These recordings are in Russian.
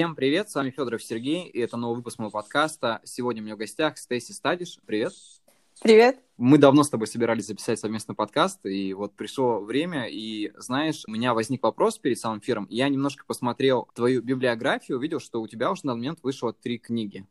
Всем привет, с вами Федоров Сергей, и это новый выпуск моего подкаста. Сегодня у меня в гостях Стейси Стадиш. Привет. Привет. Мы давно с тобой собирались записать совместный подкаст, и вот пришло время, и, знаешь, у меня возник вопрос перед самым эфиром. Я немножко посмотрел твою библиографию, увидел, что у тебя уже на момент вышло три книги.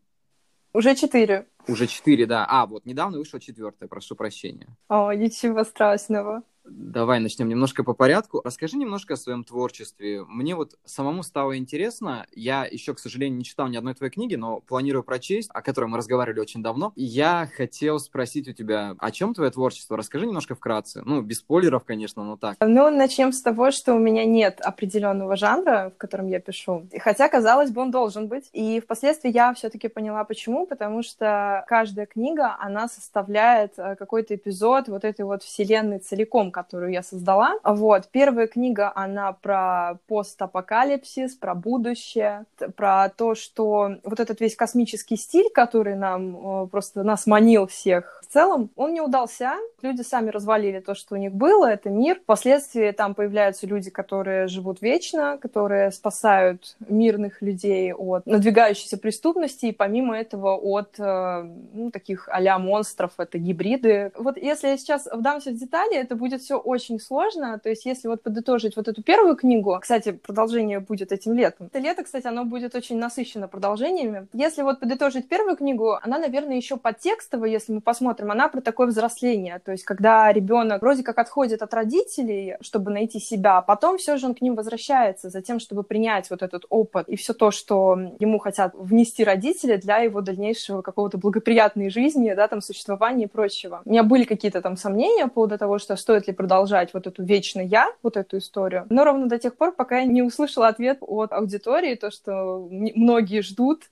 Уже четыре. Уже четыре, да. А, вот недавно вышла четвертая, прошу прощения. О, ничего страшного. Давай начнем немножко по порядку. Расскажи немножко о своем творчестве. Мне вот самому стало интересно. Я еще, к сожалению, не читал ни одной твоей книги, но планирую прочесть, о которой мы разговаривали очень давно. Я хотел спросить у тебя, о чем твое творчество? Расскажи немножко вкратце. Ну, без спойлеров, конечно, но так. Ну, начнем с того, что у меня нет определенного жанра, в котором я пишу. Хотя, казалось бы, он должен быть. И впоследствии я все-таки поняла, почему. Потому что каждая книга, она составляет э, какой-то эпизод вот этой вот вселенной целиком, которую я создала. Вот. Первая книга, она про постапокалипсис, про будущее, про то, что вот этот весь космический стиль, который нам э, просто нас манил всех целом, он не удался. Люди сами развалили то, что у них было, это мир. Впоследствии там появляются люди, которые живут вечно, которые спасают мирных людей от надвигающейся преступности и помимо этого от э, ну, таких а монстров, это гибриды. Вот если я сейчас вдамся в детали, это будет все очень сложно. То есть, если вот подытожить вот эту первую книгу, кстати, продолжение будет этим летом. Это лето, кстати, оно будет очень насыщено продолжениями. Если вот подытожить первую книгу, она, наверное, еще подтекстовая, если мы посмотрим, она про такое взросление. То есть, когда ребенок вроде как отходит от родителей, чтобы найти себя, а потом все же он к ним возвращается за тем, чтобы принять вот этот опыт и все то, что ему хотят внести родители для его дальнейшего какого-то благоприятной жизни, да, там, существования и прочего. У меня были какие-то там сомнения по поводу того, что стоит ли продолжать вот эту вечно я, вот эту историю. Но ровно до тех пор, пока я не услышала ответ от аудитории, то, что многие ждут,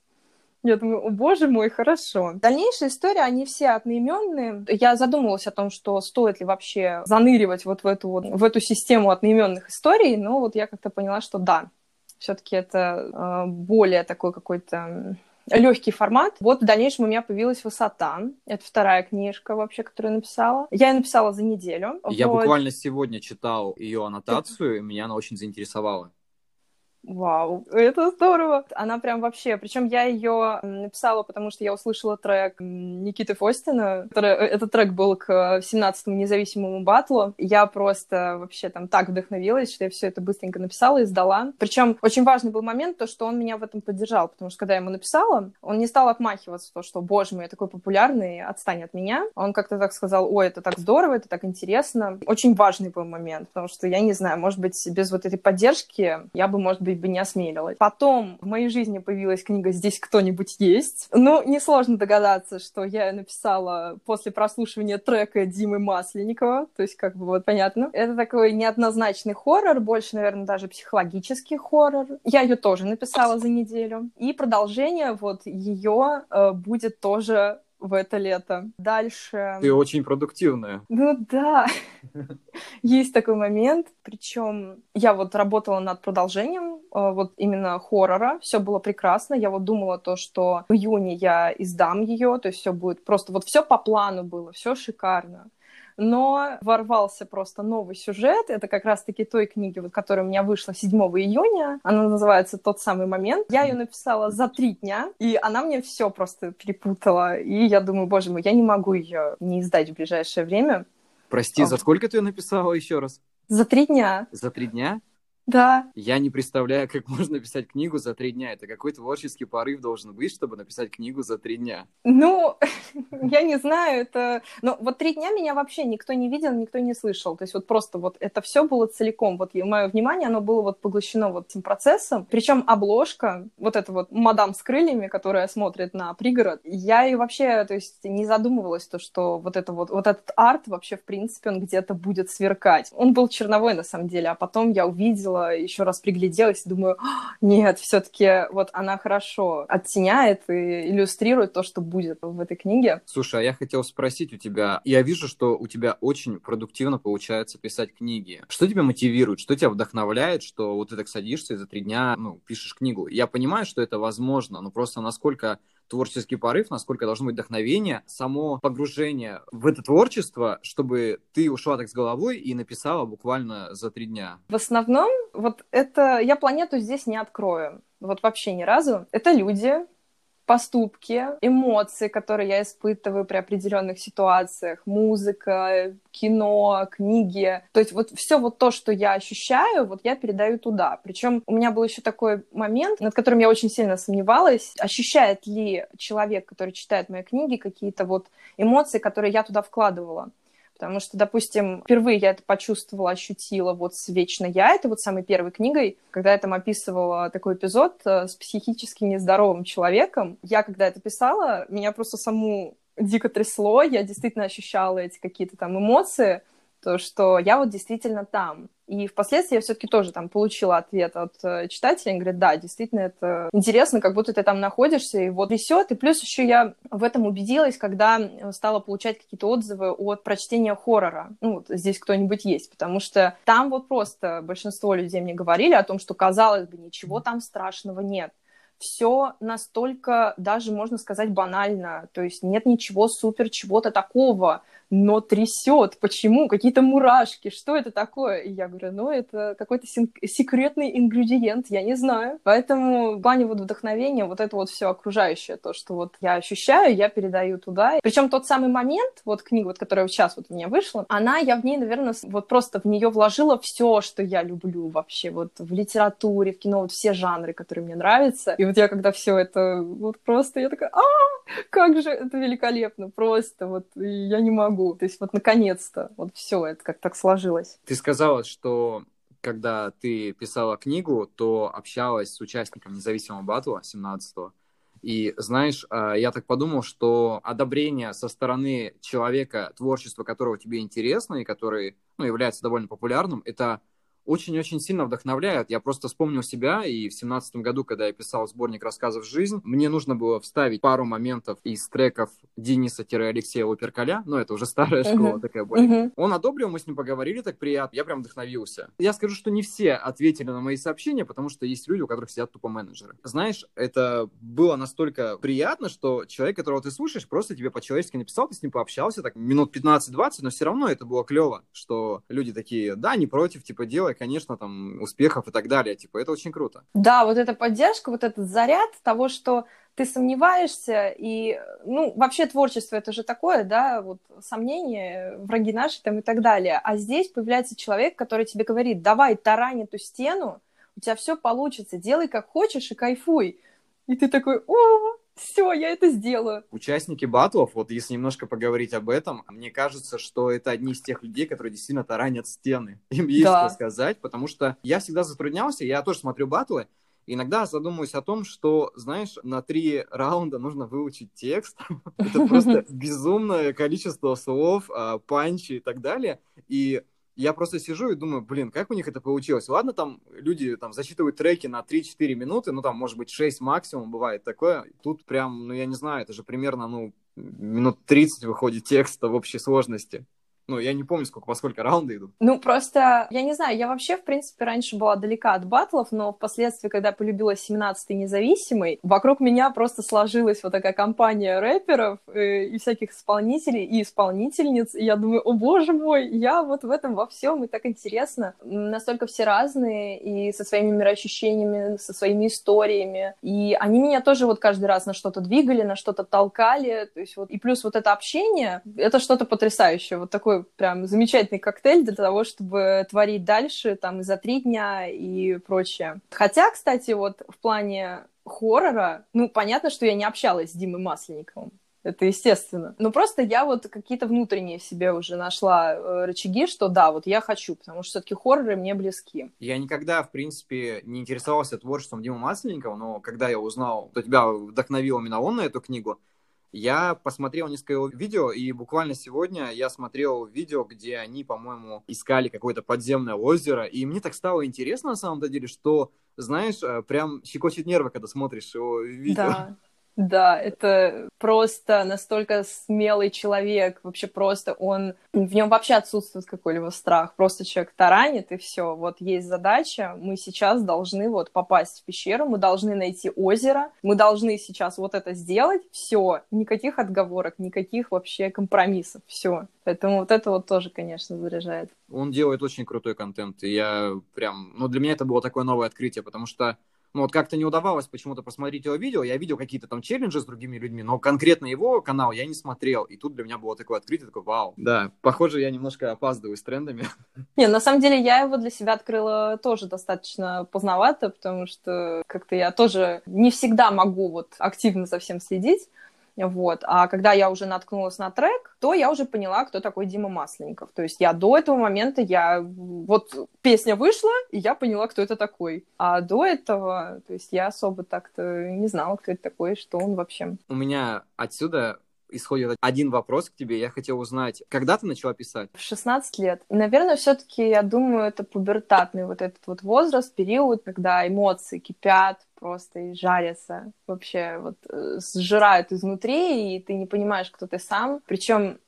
я думаю, о боже мой, хорошо. Дальнейшие истории, они все одноименные. Я задумывалась о том, что стоит ли вообще заныривать вот в эту, вот, в эту систему одноименных историй, но вот я как-то поняла, что да, все-таки это э, более такой какой-то легкий формат. Вот в дальнейшем у меня появилась «Высота». Это вторая книжка вообще, которую я написала. Я ее написала за неделю. Я вот. буквально сегодня читал ее аннотацию, и меня она очень заинтересовала. Вау, это здорово. Она прям вообще... Причем я ее написала, потому что я услышала трек Никиты Фостина. Этот трек был к 17-му независимому батлу. Я просто вообще там так вдохновилась, что я все это быстренько написала и сдала. Причем очень важный был момент, то, что он меня в этом поддержал, потому что когда я ему написала, он не стал отмахиваться, то, что, боже мой, я такой популярный, отстань от меня. Он как-то так сказал, ой, это так здорово, это так интересно. Очень важный был момент, потому что, я не знаю, может быть, без вот этой поддержки я бы, может быть, бы не осмелилась. Потом в моей жизни появилась книга «Здесь кто-нибудь есть». Ну, несложно догадаться, что я написала после прослушивания трека Димы Масленникова, то есть как бы вот понятно. Это такой неоднозначный хоррор, больше, наверное, даже психологический хоррор. Я ее тоже написала за неделю. И продолжение вот ее э, будет тоже в это лето. Дальше... Ты очень продуктивная. Ну да, есть такой момент. Причем я вот работала над продолжением э, вот именно хоррора. Все было прекрасно. Я вот думала то, что в июне я издам ее, то есть все будет просто вот все по плану было, все шикарно но ворвался просто новый сюжет. Это как раз-таки той книги, вот, которая у меня вышла 7 июня. Она называется «Тот самый момент». Я ее написала за три дня, и она мне все просто перепутала. И я думаю, боже мой, я не могу ее не издать в ближайшее время. Прости, за сколько ты ее написала еще раз? За три дня. За три дня? Да. Я не представляю, как можно написать книгу за три дня. Это какой творческий порыв должен быть, чтобы написать книгу за три дня. Ну, я не знаю, это... Но вот три дня меня вообще никто не видел, никто не слышал. То есть вот просто вот это все было целиком. Вот мое внимание, оно было вот поглощено вот этим процессом. Причем обложка, вот эта вот мадам с крыльями, которая смотрит на пригород, я и вообще, то есть не задумывалась, то, что вот это вот, вот этот арт вообще, в принципе, он где-то будет сверкать. Он был черновой, на самом деле, а потом я увидела посмотрела, еще раз пригляделась думаю, «А, нет, все-таки вот она хорошо оттеняет и иллюстрирует то, что будет в этой книге. Слушай, а я хотел спросить у тебя, я вижу, что у тебя очень продуктивно получается писать книги. Что тебя мотивирует, что тебя вдохновляет, что вот ты так садишься и за три дня, ну, пишешь книгу? Я понимаю, что это возможно, но просто насколько творческий порыв, насколько должно быть вдохновение, само погружение в это творчество, чтобы ты ушла так с головой и написала буквально за три дня? В основном, вот это я планету здесь не открою. Вот вообще ни разу. Это люди, поступки, эмоции, которые я испытываю при определенных ситуациях, музыка, кино, книги. То есть вот все вот то, что я ощущаю, вот я передаю туда. Причем у меня был еще такой момент, над которым я очень сильно сомневалась, ощущает ли человек, который читает мои книги, какие-то вот эмоции, которые я туда вкладывала. Потому что, допустим, впервые я это почувствовала, ощутила вот с «Вечно я», это вот самой первой книгой, когда я там описывала такой эпизод э, с психически нездоровым человеком. Я, когда это писала, меня просто саму дико трясло, я действительно ощущала эти какие-то там эмоции, то, что я вот действительно там. И впоследствии я все-таки тоже там получила ответ от э, читателей. Они говорят, да, действительно, это интересно, как будто ты там находишься, и вот трясет. И плюс еще я в этом убедилась, когда стала получать какие-то отзывы от прочтения хоррора. Ну, вот здесь кто-нибудь есть, потому что там вот просто большинство людей мне говорили о том, что, казалось бы, ничего там страшного нет все настолько, даже можно сказать, банально. То есть нет ничего супер чего-то такого но трясет. Почему? Какие-то мурашки. Что это такое? И я говорю, ну, это какой-то секретный ингредиент, я не знаю. Поэтому в плане вот вдохновения вот это вот все окружающее, то, что вот я ощущаю, я передаю туда. Причем тот самый момент, вот книга, вот, которая сейчас вот у меня вышла, она, я в ней, наверное, вот просто в нее вложила все, что я люблю вообще, вот в литературе, в кино, вот все жанры, которые мне нравятся. И вот я когда все это вот просто, я такая, а, как же это великолепно, просто вот я не могу могу. То есть вот наконец-то, вот все это как так сложилось. Ты сказала, что когда ты писала книгу, то общалась с участником независимого батла 17-го. И знаешь, а, я так подумал, что одобрение со стороны человека, творчество которого тебе интересно и который ну, является довольно популярным, это очень-очень сильно вдохновляют. Я просто вспомнил себя, и в семнадцатом году, когда я писал сборник рассказов «Жизнь», мне нужно было вставить пару моментов из треков Дениса-Алексея Оперкаля, ну, это уже старая школа uh-huh. такая более. Uh-huh. Он одобрил, мы с ним поговорили так приятно, я прям вдохновился. Я скажу, что не все ответили на мои сообщения, потому что есть люди, у которых сидят тупо менеджеры. Знаешь, это было настолько приятно, что человек, которого ты слушаешь, просто тебе по-человечески написал, ты с ним пообщался так минут 15-20, но все равно это было клево, что люди такие, да, не против, типа, делай, конечно, там, успехов и так далее. Типа, это очень круто. Да, вот эта поддержка, вот этот заряд того, что ты сомневаешься, и, ну, вообще творчество это же такое, да, вот сомнения, враги наши там и так далее. А здесь появляется человек, который тебе говорит, давай, тарань эту стену, у тебя все получится, делай как хочешь и кайфуй. И ты такой, о, все, я это сделаю. Участники батлов, вот если немножко поговорить об этом, мне кажется, что это одни из тех людей, которые действительно таранят стены. Им есть да. что сказать, потому что я всегда затруднялся, я тоже смотрю батлы, Иногда задумываюсь о том, что, знаешь, на три раунда нужно выучить текст. Это просто безумное количество слов, а, панчи и так далее. И я просто сижу и думаю, блин, как у них это получилось? Ладно, там люди там засчитывают треки на 3-4 минуты, ну там, может быть, 6 максимум бывает такое. Тут прям, ну я не знаю, это же примерно, ну, минут 30 выходит текста в общей сложности. Ну, я не помню, сколько, по сколько раунды идут. Ну, просто, я не знаю, я вообще, в принципе, раньше была далека от батлов, но впоследствии, когда полюбила 17-й независимый, вокруг меня просто сложилась вот такая компания рэперов э, и всяких исполнителей и исполнительниц, и я думаю, о боже мой, я вот в этом во всем, и так интересно. Настолько все разные, и со своими мироощущениями, со своими историями, и они меня тоже вот каждый раз на что-то двигали, на что-то толкали, то есть вот, и плюс вот это общение, это что-то потрясающее, вот такой прям замечательный коктейль для того, чтобы творить дальше, там, и за три дня и прочее. Хотя, кстати, вот в плане хоррора, ну, понятно, что я не общалась с Димой Масленниковым. Это естественно. Но просто я вот какие-то внутренние в себе уже нашла э, рычаги, что да, вот я хочу, потому что все-таки хорроры мне близки. Я никогда, в принципе, не интересовался творчеством Димы Масленникова, но когда я узнал, что тебя вдохновил именно он на эту книгу, я посмотрел несколько его видео, и буквально сегодня я смотрел видео, где они, по-моему, искали какое-то подземное озеро, и мне так стало интересно на самом деле, что, знаешь, э, прям щекочет нервы, когда смотришь его видео. Да. Да, это просто настолько смелый человек, вообще просто он, в нем вообще отсутствует какой-либо страх, просто человек таранит и все. Вот есть задача, мы сейчас должны вот попасть в пещеру, мы должны найти озеро, мы должны сейчас вот это сделать, все, никаких отговорок, никаких вообще компромиссов, все. Поэтому вот это вот тоже, конечно, заряжает. Он делает очень крутой контент, и я прям, ну для меня это было такое новое открытие, потому что ну, вот как-то не удавалось почему-то посмотреть его видео. Я видел какие-то там челленджи с другими людьми, но конкретно его канал я не смотрел. И тут для меня было такое открытие, такое, вау. Да, похоже, я немножко опаздываю с трендами. Не, на самом деле я его для себя открыла тоже достаточно поздновато, потому что как-то я тоже не всегда могу вот активно за всем следить. Вот. А когда я уже наткнулась на трек, то я уже поняла, кто такой Дима Масленников. То есть я до этого момента, я вот песня вышла, и я поняла, кто это такой. А до этого, то есть я особо так-то не знала, кто это такой, что он вообще. У меня отсюда исходит один вопрос к тебе. Я хотел узнать, когда ты начала писать? В 16 лет. Наверное, все-таки, я думаю, это пубертатный вот этот вот возраст, период, когда эмоции кипят, просто и жарятся, вообще вот э, сжирают изнутри, и ты не понимаешь, кто ты сам. Причем,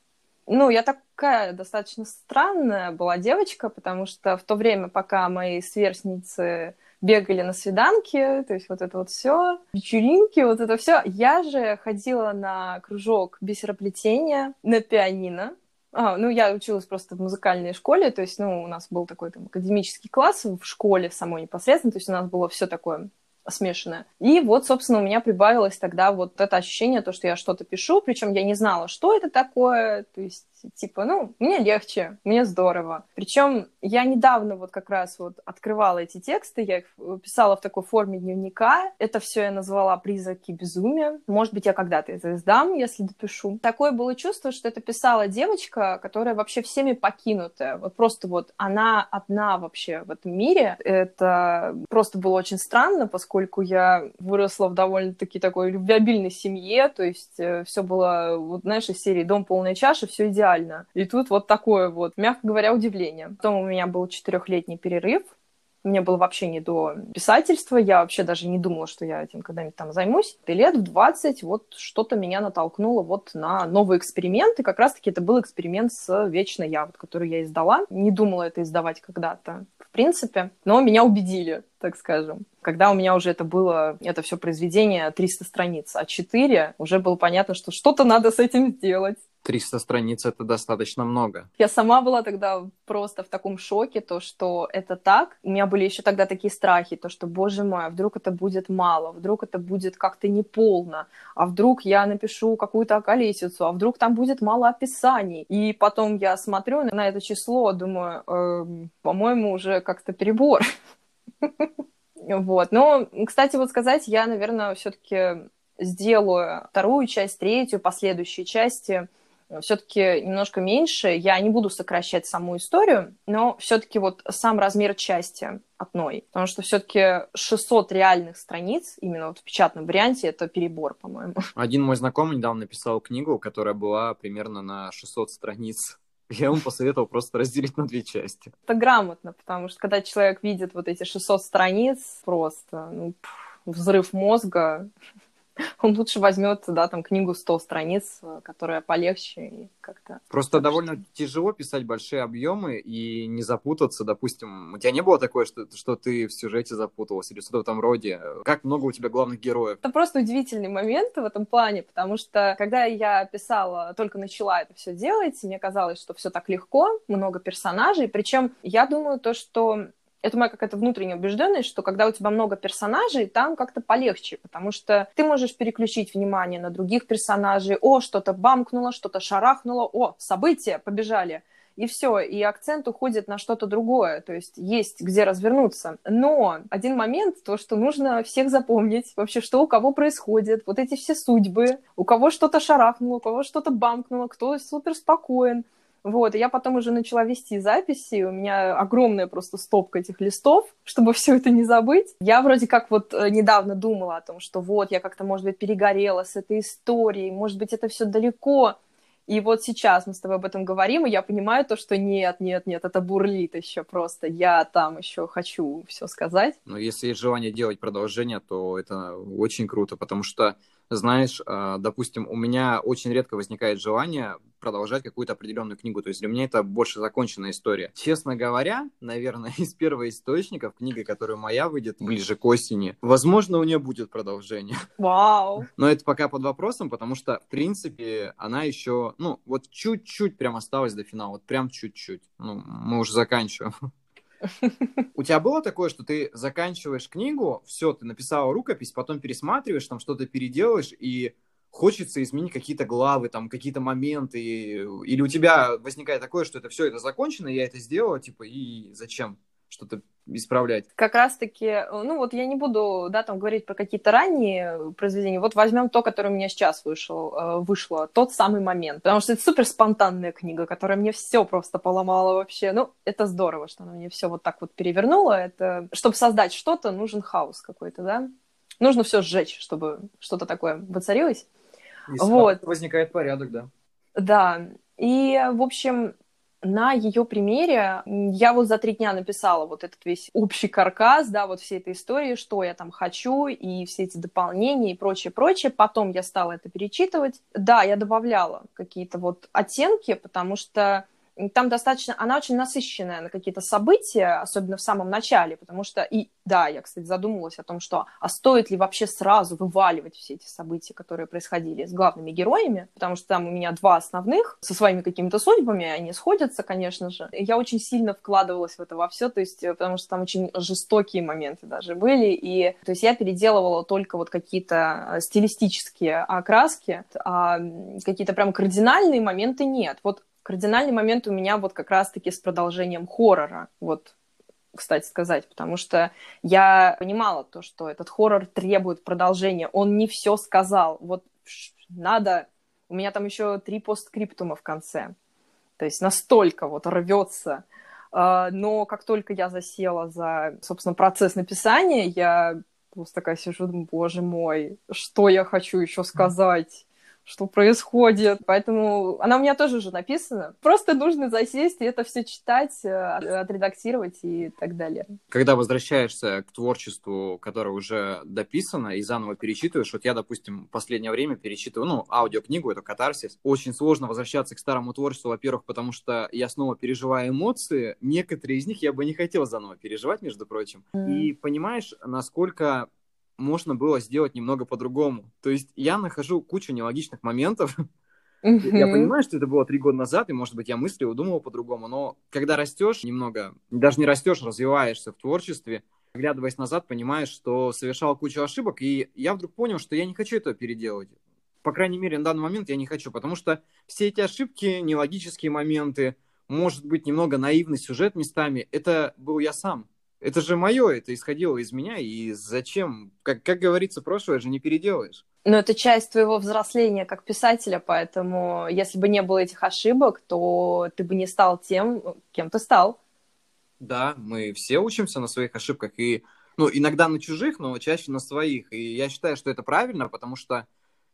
ну, я такая достаточно странная была девочка, потому что в то время, пока мои сверстницы бегали на свиданки, то есть вот это вот все, вечеринки, вот это все. Я же ходила на кружок бисероплетения на пианино, а, ну, я училась просто в музыкальной школе, то есть, ну, у нас был такой там академический класс в школе самой непосредственно, то есть у нас было все такое смешанное. И вот, собственно, у меня прибавилось тогда вот это ощущение, то, что я что-то пишу, причем я не знала, что это такое, то есть типа, ну, мне легче, мне здорово. Причем я недавно вот как раз вот открывала эти тексты, я их писала в такой форме дневника. Это все я назвала призраки безумия. Может быть, я когда-то это издам, если допишу. Такое было чувство, что это писала девочка, которая вообще всеми покинутая. Вот просто вот она одна вообще в этом мире. Это просто было очень странно, поскольку я выросла в довольно-таки такой любвеобильной семье, то есть э, все было, вот знаешь, из серии «Дом полная чаша», все идеально идеально. И тут вот такое вот, мягко говоря, удивление. Потом у меня был четырехлетний перерыв, мне было вообще не до писательства, я вообще даже не думала, что я этим когда-нибудь там займусь. И лет в 20 вот что-то меня натолкнуло вот на новый эксперимент, и как раз-таки это был эксперимент с «Вечно я», вот, который я издала. Не думала это издавать когда-то, в принципе, но меня убедили, так скажем. Когда у меня уже это было, это все произведение 300 страниц, а 4 уже было понятно, что что-то надо с этим сделать. 300 страниц — это достаточно много. Я сама была тогда просто в таком шоке, то, что это так. У меня были еще тогда такие страхи, то, что, боже мой, а вдруг это будет мало, вдруг это будет как-то неполно, а вдруг я напишу какую-то околесицу, а вдруг там будет мало описаний. И потом я смотрю на это число, думаю, э, по-моему, уже как-то перебор. Вот. Но, кстати, вот сказать, я, наверное, все-таки сделаю вторую часть, третью, последующие части все-таки немножко меньше. Я не буду сокращать саму историю, но все-таки вот сам размер части одной. Потому что все-таки 600 реальных страниц, именно вот в печатном варианте, это перебор, по-моему. Один мой знакомый недавно написал книгу, которая была примерно на 600 страниц. Я ему посоветовал просто разделить на две части. Это грамотно, потому что когда человек видит вот эти 600 страниц, просто ну, взрыв мозга, он лучше возьмет, да, там книгу 100 страниц, которая полегче и как-то... Просто довольно тяжело писать большие объемы и не запутаться, допустим. У тебя не было такое, что, что ты в сюжете запуталась или что-то в этом роде? Как много у тебя главных героев? Это просто удивительный момент в этом плане, потому что когда я писала, только начала это все делать, мне казалось, что все так легко, много персонажей, причем я думаю то, что это моя какая-то внутренняя убежденность, что когда у тебя много персонажей, там как-то полегче, потому что ты можешь переключить внимание на других персонажей. О, что-то бамкнуло, что-то шарахнуло, о, события побежали. И все, и акцент уходит на что-то другое, то есть есть где развернуться. Но один момент, то, что нужно всех запомнить, вообще, что у кого происходит, вот эти все судьбы, у кого что-то шарахнуло, у кого что-то бамкнуло, кто супер спокоен, вот, и я потом уже начала вести записи, у меня огромная просто стопка этих листов, чтобы все это не забыть. Я вроде как вот э, недавно думала о том, что вот, я как-то, может быть, перегорела с этой историей, может быть, это все далеко. И вот сейчас мы с тобой об этом говорим, и я понимаю то, что нет, нет, нет, это бурлит еще просто. Я там еще хочу все сказать. Но если есть желание делать продолжение, то это очень круто, потому что знаешь, а, допустим, у меня очень редко возникает желание продолжать какую-то определенную книгу. То есть для меня это больше законченная история. Честно говоря, наверное, из первого источника, книга, которая моя выйдет ближе к осени, возможно, у нее будет продолжение. Вау! Но это пока под вопросом, потому что, в принципе, она еще, ну, вот чуть-чуть прям осталась до финала, вот прям чуть-чуть. Ну, мы уже заканчиваем. У тебя было такое, что ты заканчиваешь книгу, все, ты написала рукопись, потом пересматриваешь, там что-то переделаешь, и хочется изменить какие-то главы, там, какие-то моменты, или у тебя возникает такое, что это все, это закончено, я это сделала, типа, и зачем? что-то исправлять. Как раз-таки, ну вот я не буду, да, там говорить про какие-то ранние произведения, вот возьмем то, которое у меня сейчас вышел, э, вышло, тот самый момент, потому что это супер спонтанная книга, которая мне все просто поломала вообще, ну, это здорово, что она мне все вот так вот перевернула, это, чтобы создать что-то, нужен хаос какой-то, да, нужно все сжечь, чтобы что-то такое воцарилось. И вот. возникает порядок, да. Да, и, в общем, на ее примере я вот за три дня написала вот этот весь общий каркас, да, вот всей этой истории, что я там хочу, и все эти дополнения и прочее, прочее. Потом я стала это перечитывать. Да, я добавляла какие-то вот оттенки, потому что там достаточно, она очень насыщенная на какие-то события, особенно в самом начале, потому что, и да, я, кстати, задумалась о том, что, а стоит ли вообще сразу вываливать все эти события, которые происходили с главными героями, потому что там у меня два основных, со своими какими-то судьбами, они сходятся, конечно же. Я очень сильно вкладывалась в это во все, то есть, э, потому что там очень жестокие моменты даже были, и, то есть, я переделывала только вот какие-то э, стилистические окраски, а какие-то прям кардинальные моменты нет. Вот кардинальный момент у меня вот как раз-таки с продолжением хоррора, вот, кстати сказать, потому что я понимала то, что этот хоррор требует продолжения, он не все сказал, вот надо, у меня там еще три постскриптума в конце, то есть настолько вот рвется, а, но как только я засела за, собственно, процесс написания, я просто такая сижу, думаю, боже мой, что я хочу еще сказать? Что происходит. Поэтому она у меня тоже уже написана. Просто нужно засесть и это все читать, э, отредактировать и так далее. Когда возвращаешься к творчеству, которое уже дописано, и заново перечитываешь, вот я, допустим, в последнее время перечитываю, ну, аудиокнигу, это катарсис. Очень сложно возвращаться к старому творчеству, во-первых, потому что я снова переживаю эмоции. Некоторые из них я бы не хотел заново переживать, между прочим. Mm. И понимаешь, насколько можно было сделать немного по-другому. То есть я нахожу кучу нелогичных моментов. Mm-hmm. Я понимаю, что это было три года назад, и, может быть, я мыслил, думал по-другому, но когда растешь немного, даже не растешь, развиваешься в творчестве, оглядываясь назад, понимаешь, что совершал кучу ошибок, и я вдруг понял, что я не хочу этого переделать. По крайней мере, на данный момент я не хочу, потому что все эти ошибки, нелогические моменты, может быть, немного наивный сюжет местами, это был я сам. Это же мое, это исходило из меня, и зачем? Как, как говорится, прошлое же не переделаешь. Но это часть твоего взросления как писателя, поэтому если бы не было этих ошибок, то ты бы не стал тем, кем ты стал. Да, мы все учимся на своих ошибках, и ну, иногда на чужих, но чаще на своих. И я считаю, что это правильно, потому что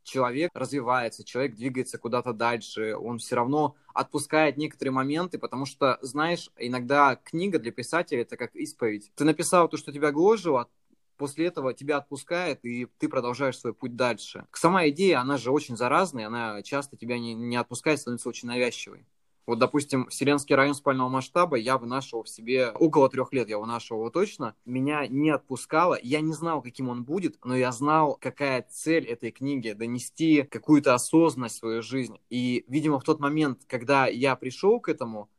человек развивается, человек двигается куда-то дальше, он все равно отпускает некоторые моменты, потому что, знаешь, иногда книга для писателя это как исповедь. Ты написал то, что тебя гложило, после этого тебя отпускает, и ты продолжаешь свой путь дальше. Сама идея, она же очень заразная, она часто тебя не, не отпускает, становится очень навязчивой. Вот, допустим, Вселенский район спального масштаба я вынашивал в себе около трех лет, я вынашивал его точно. Меня не отпускало. Я не знал, каким он будет, но я знал, какая цель этой книги — донести какую-то осознанность в свою жизнь. И, видимо, в тот момент, когда я пришел к этому,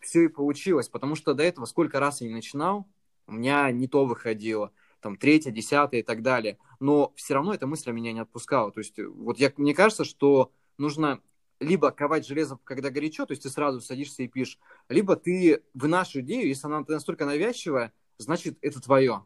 все и получилось, потому что до этого сколько раз я не начинал, у меня не то выходило там, третье, десятое и так далее. Но все равно эта мысль меня не отпускала. То есть, вот я, мне кажется, что нужно либо ковать железо, когда горячо, то есть ты сразу садишься и пишешь, либо ты вынашиваешь идею, если она настолько навязчивая, значит, это твое.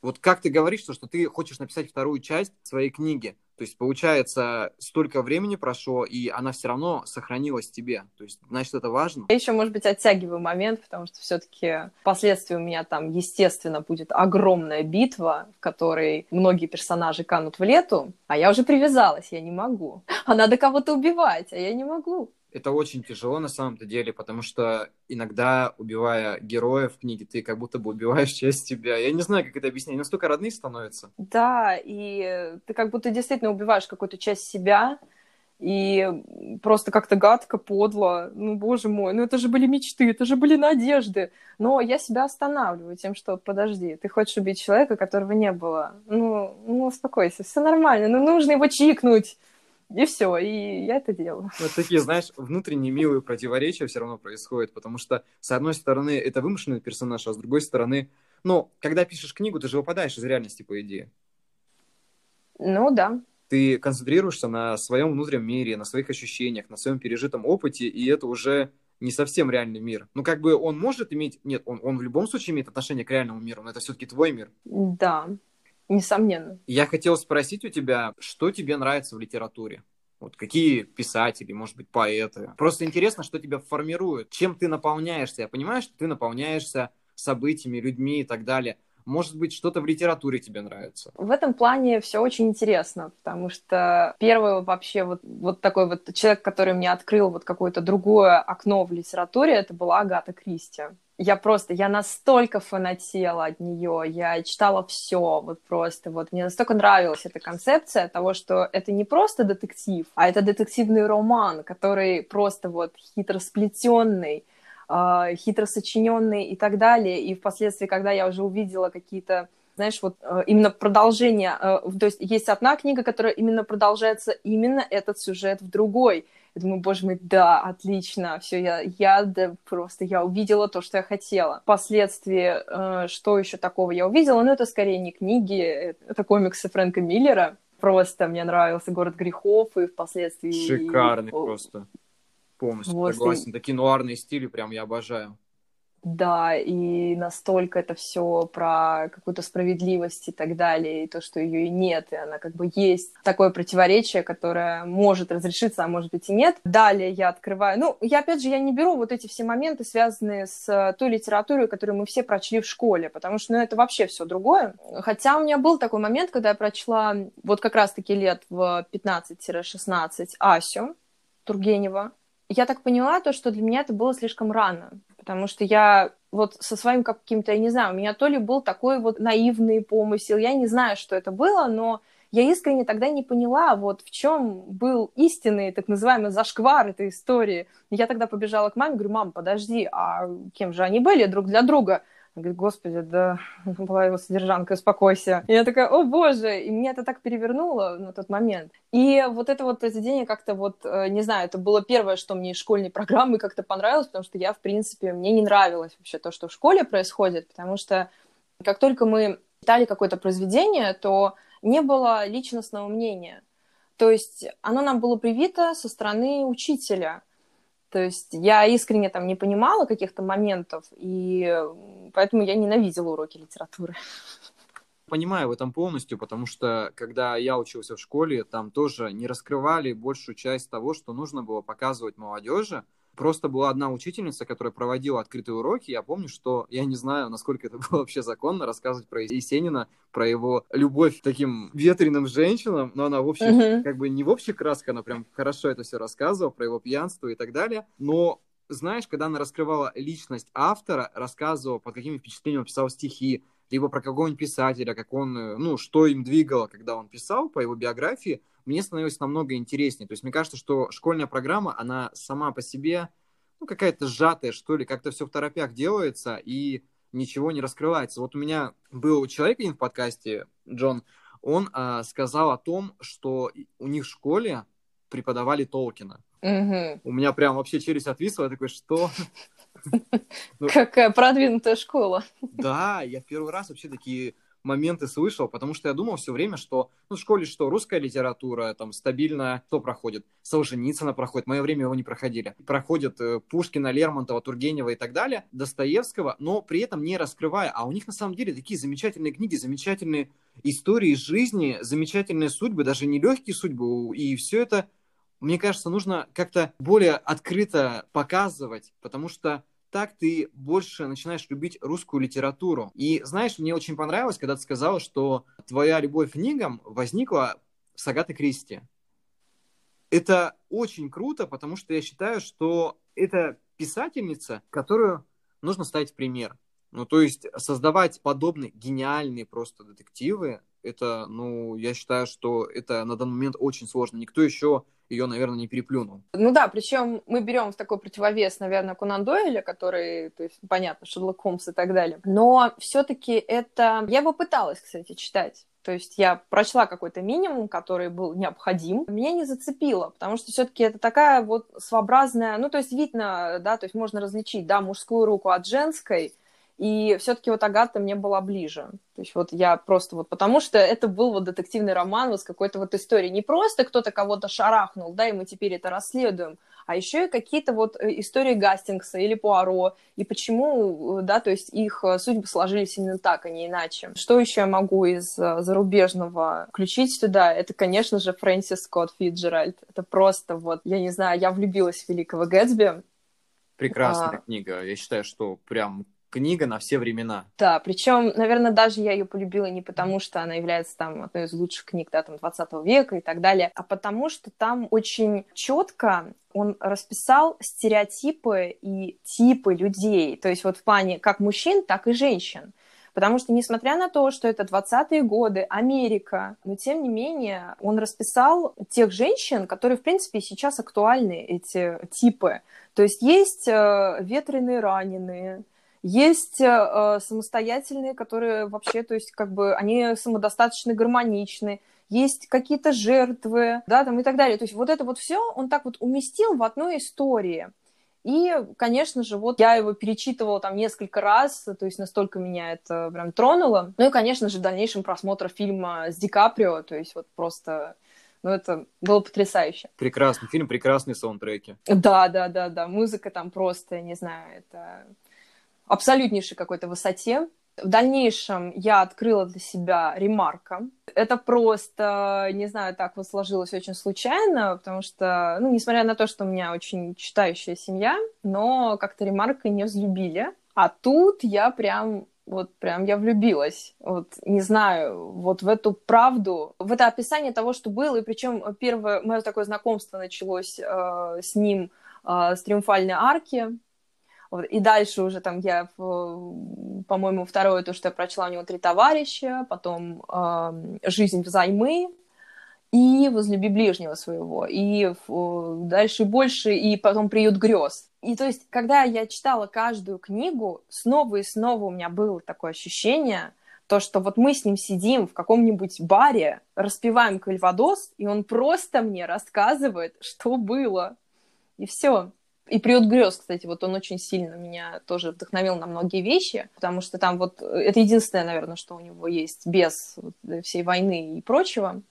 Вот как ты говоришь, что, что ты хочешь написать вторую часть своей книги, то есть, получается, столько времени прошло, и она все равно сохранилась тебе. То есть, значит, это важно. Я еще, может быть, оттягиваю момент, потому что все-таки впоследствии у меня там, естественно, будет огромная битва, в которой многие персонажи канут в лету, а я уже привязалась, я не могу. А надо кого-то убивать, а я не могу. Это очень тяжело на самом-то деле, потому что иногда, убивая героя в книге, ты как будто бы убиваешь часть себя. Я не знаю, как это объяснить, настолько родные становятся. Да, и ты как будто действительно убиваешь какую-то часть себя, и просто как-то гадко, подло. Ну, боже мой, ну это же были мечты, это же были надежды. Но я себя останавливаю тем, что подожди, ты хочешь убить человека, которого не было. Ну, ну успокойся, все нормально, ну нужно его чикнуть. И все, и я это делаю. Вот такие, знаешь, внутренние милые противоречия все равно происходят, потому что, с одной стороны, это вымышленный персонаж, а с другой стороны, ну, когда пишешь книгу, ты же выпадаешь из реальности, по идее. Ну, да. Ты концентрируешься на своем внутреннем мире, на своих ощущениях, на своем пережитом опыте, и это уже не совсем реальный мир. Ну, как бы он может иметь... Нет, он, он в любом случае имеет отношение к реальному миру, но это все-таки твой мир. Да. Несомненно. Я хотел спросить у тебя, что тебе нравится в литературе? Вот какие писатели, может быть, поэты. Просто интересно, что тебя формирует, чем ты наполняешься. Я понимаю, что ты наполняешься событиями, людьми и так далее. Может быть, что-то в литературе тебе нравится? В этом плане все очень интересно, потому что первый вообще вот, вот такой вот человек, который мне открыл вот какое-то другое окно в литературе, это была Агата Кристи я просто, я настолько фанатела от нее, я читала все, вот просто, вот мне настолько нравилась эта концепция того, что это не просто детектив, а это детективный роман, который просто вот хитро сплетенный, э, хитро сочиненный и так далее. И впоследствии, когда я уже увидела какие-то знаешь, вот э, именно продолжение, э, то есть есть одна книга, которая именно продолжается именно этот сюжет в другой. Я думаю, боже мой, да, отлично, все, я, я да, просто, я увидела то, что я хотела. Впоследствии, э, что еще такого я увидела? Ну, это скорее не книги, это комиксы Фрэнка Миллера. Просто мне нравился «Город грехов», и впоследствии... Шикарный просто. Полностью вот, согласен. И... Такие нуарные стили прям я обожаю. Да, и настолько это все про какую-то справедливость и так далее, и то, что ее и нет, и она как бы есть. Такое противоречие, которое может разрешиться, а может быть и нет. Далее я открываю... Ну, я опять же, я не беру вот эти все моменты, связанные с той литературой, которую мы все прочли в школе, потому что, ну, это вообще все другое. Хотя у меня был такой момент, когда я прочла вот как раз-таки лет в 15-16 Асю Тургенева, я так поняла то, что для меня это было слишком рано потому что я вот со своим каким-то, я не знаю, у меня то ли был такой вот наивный помысел, я не знаю, что это было, но я искренне тогда не поняла, вот в чем был истинный так называемый зашквар этой истории. Я тогда побежала к маме, говорю, мам, подожди, а кем же они были друг для друга? Говорит, господи, да, была его содержанка, успокойся. И я такая, о боже, и меня это так перевернуло на тот момент. И вот это вот произведение как-то вот, э, не знаю, это было первое, что мне из школьной программы как-то понравилось, потому что я, в принципе, мне не нравилось вообще то, что в школе происходит, потому что как только мы читали какое-то произведение, то не было личностного мнения. То есть оно нам было привито со стороны учителя – то есть я искренне там не понимала каких-то моментов, и поэтому я ненавидела уроки литературы. Понимаю в этом полностью, потому что когда я учился в школе, там тоже не раскрывали большую часть того, что нужно было показывать молодежи, Просто была одна учительница, которая проводила открытые уроки. Я помню, что я не знаю, насколько это было вообще законно рассказывать про Есенина, про его любовь к таким ветреным женщинам, но она в общем, uh-huh. как бы не в общей краске, она прям хорошо это все рассказывала, про его пьянство и так далее. Но знаешь, когда она раскрывала личность автора, рассказывала, под какими впечатлениями он писал стихи, либо про какого-нибудь писателя, как он, э, ну, что им двигало, когда он писал по его биографии, мне становилось намного интереснее. То есть мне кажется, что школьная программа, она сама по себе, ну, какая-то сжатая, что ли, как-то все в торопях делается, и ничего не раскрывается. Вот у меня был человек один в подкасте, Джон, он а, сказал о том, что у них в школе преподавали Толкина. Угу. У меня прям вообще челюсть отвисла, я такой, что? Ну, Какая продвинутая школа. Да, я в первый раз вообще такие моменты слышал, потому что я думал все время, что ну, в школе что, русская литература там стабильно, кто проходит? Солженицына проходит, в мое время его не проходили. Проходят э, Пушкина, Лермонтова, Тургенева и так далее, Достоевского, но при этом не раскрывая. А у них на самом деле такие замечательные книги, замечательные истории жизни, замечательные судьбы, даже нелегкие судьбы, и все это мне кажется, нужно как-то более открыто показывать, потому что так ты больше начинаешь любить русскую литературу. И знаешь, мне очень понравилось, когда ты сказала, что твоя любовь к книгам возникла с Агатой Кристи. Это очень круто, потому что я считаю, что это писательница, которую нужно ставить в пример. Ну, то есть создавать подобные гениальные просто детективы, это, ну, я считаю, что это на данный момент очень сложно. Никто еще ее, наверное, не переплюнул. Ну да, причем мы берем в такой противовес, наверное, Кунан Дойля, который, то есть, понятно, Шерлок Холмс и так далее. Но все-таки это... Я его пыталась, кстати, читать. То есть я прочла какой-то минимум, который был необходим. Меня не зацепило, потому что все-таки это такая вот своеобразная, ну, то есть видно, да, то есть можно различить, да, мужскую руку от женской, и все-таки вот Агата мне была ближе. То есть вот я просто вот... Потому что это был вот детективный роман вот с какой-то вот историей. Не просто кто-то кого-то шарахнул, да, и мы теперь это расследуем, а еще и какие-то вот э, истории Гастингса или Пуаро, и почему, э, да, то есть их э, судьбы сложились именно так, а не иначе. Что еще я могу из зарубежного включить сюда? Это, конечно же, Фрэнсис Скотт Фиджеральд. Это просто вот, я не знаю, я влюбилась в Великого Гэтсби. Прекрасная а... книга. Я считаю, что прям книга на все времена. Да, причем, наверное, даже я ее полюбила не потому, что она является там одной из лучших книг да, там, 20 века и так далее, а потому что там очень четко он расписал стереотипы и типы людей, то есть вот в плане как мужчин, так и женщин. Потому что, несмотря на то, что это 20-е годы, Америка, но тем не менее он расписал тех женщин, которые, в принципе, сейчас актуальны, эти типы. То есть есть э, ветреные раненые, есть э, э, самостоятельные, которые вообще, то есть как бы они самодостаточно гармоничны. Есть какие-то жертвы, да, там и так далее. То есть вот это вот все он так вот уместил в одной истории. И, конечно же, вот я его перечитывала там несколько раз, то есть настолько меня это прям тронуло. Ну и, конечно же, в дальнейшем просмотра фильма с Ди Каприо, то есть вот просто ну, это было потрясающе. Прекрасный фильм, прекрасные саундтреки. Да, да, да, да. Музыка там просто, не знаю, это абсолютнейшей какой-то высоте. В дальнейшем я открыла для себя ремарка. Это просто, не знаю, так вот сложилось очень случайно, потому что, ну, несмотря на то, что у меня очень читающая семья, но как-то ремарка не взлюбили. А тут я прям вот прям я влюбилась. Вот не знаю, вот в эту правду, в это описание того, что было. И причем первое мое такое знакомство началось э, с ним э, с триумфальной арки. Вот. И дальше уже там я, по-моему, второе, то, что я прочла у него «Три товарища», потом э, «Жизнь взаймы», и «Возлюби ближнего своего», и дальше больше, и потом «Приют грез». И то есть, когда я читала каждую книгу, снова и снова у меня было такое ощущение, то, что вот мы с ним сидим в каком-нибудь баре, распиваем кальвадос, и он просто мне рассказывает, что было. И все. И «Приют грез», кстати, вот он очень сильно меня тоже вдохновил на многие вещи, потому что там вот это единственное, наверное, что у него есть без всей войны и прочего.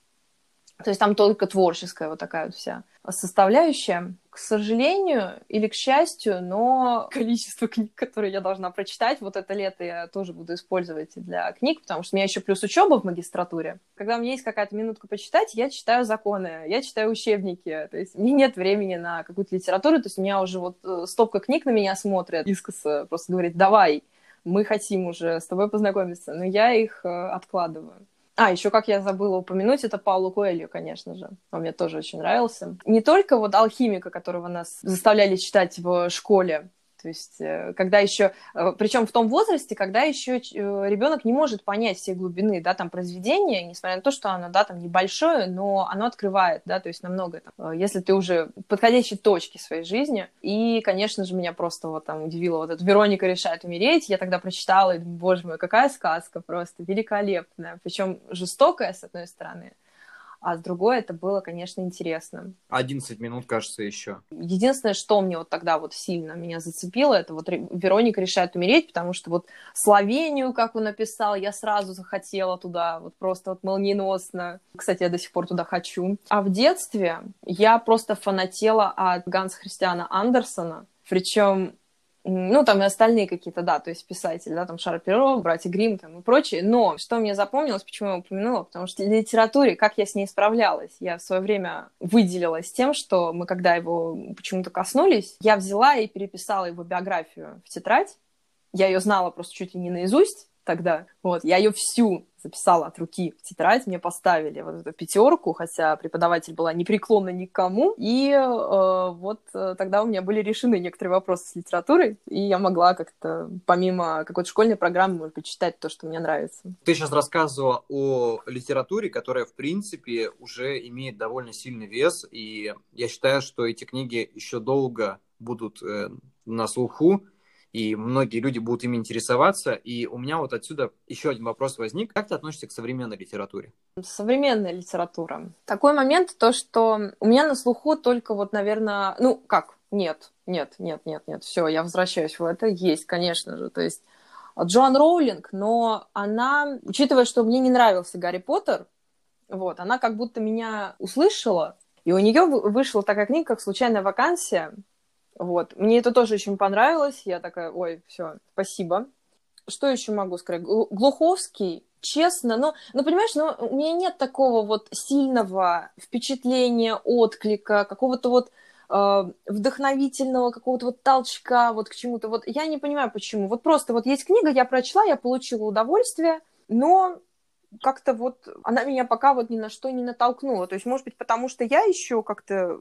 То есть там только творческая вот такая вот вся составляющая. К сожалению или к счастью, но количество книг, которые я должна прочитать, вот это лето я тоже буду использовать для книг, потому что у меня еще плюс учеба в магистратуре. Когда у меня есть какая-то минутка почитать, я читаю законы, я читаю учебники, то есть мне нет времени на какую-то литературу, то есть у меня уже вот э, стопка книг на меня смотрят, искоса просто говорит, давай, мы хотим уже с тобой познакомиться, но я их э, откладываю. А, еще как я забыла упомянуть, это Паулу Коэлью, конечно же. Он мне тоже очень нравился. Не только вот алхимика, которого нас заставляли читать в школе, то есть, э, когда еще, э, причем в том возрасте, когда еще э, ребенок не может понять все глубины, да, там произведения, несмотря на то, что оно, да, там небольшое, но оно открывает, да, то есть намного, там, если ты уже в подходящей точке своей жизни. И, конечно же, меня просто вот там удивило вот это Вероника решает умереть. Я тогда прочитала и думаю, боже мой, какая сказка просто великолепная, причем жестокая, с одной стороны, а с другой это было, конечно, интересно. 11 минут, кажется, еще. Единственное, что мне вот тогда вот сильно меня зацепило, это вот Вероника решает умереть, потому что вот Словению, как он написал, я сразу захотела туда, вот просто вот молниеносно. Кстати, я до сих пор туда хочу. А в детстве я просто фанатела от Ганса Христиана Андерсона, причем ну, там и остальные какие-то, да, то есть писатели, да, там Шарперо, братья Грим там и прочее. Но что мне запомнилось, почему я упомянула, потому что в литературе, как я с ней справлялась, я в свое время выделилась тем, что мы, когда его почему-то коснулись, я взяла и переписала его биографию в тетрадь, я ее знала просто чуть ли не наизусть, тогда. Вот, я ее всю записала от руки в тетрадь, мне поставили вот эту пятерку, хотя преподаватель была непреклонна никому, и э, вот э, тогда у меня были решены некоторые вопросы с литературой, и я могла как-то помимо какой-то школьной программы, может быть, читать то, что мне нравится. Ты сейчас рассказывала о литературе, которая, в принципе, уже имеет довольно сильный вес, и я считаю, что эти книги еще долго будут э, на слуху, и многие люди будут ими интересоваться. И у меня вот отсюда еще один вопрос возник. Как ты относишься к современной литературе? Современная литература. Такой момент, то, что у меня на слуху только вот, наверное, ну, как, нет, нет, нет, нет, нет, все, я возвращаюсь в это. Есть, конечно же, то есть Джоан Роулинг, но она, учитывая, что мне не нравился Гарри Поттер, вот, она как будто меня услышала, и у нее вышла такая книга, как «Случайная вакансия», вот. Мне это тоже очень понравилось. Я такая, ой, все, спасибо. Что еще могу сказать? Глуховский, честно, но, ну, понимаешь, ну, у меня нет такого вот сильного впечатления, отклика, какого-то вот э, вдохновительного какого-то вот толчка вот к чему-то. Вот я не понимаю, почему. Вот просто вот есть книга, я прочла, я получила удовольствие, но как-то вот она меня пока вот ни на что не натолкнула. То есть, может быть, потому что я еще как-то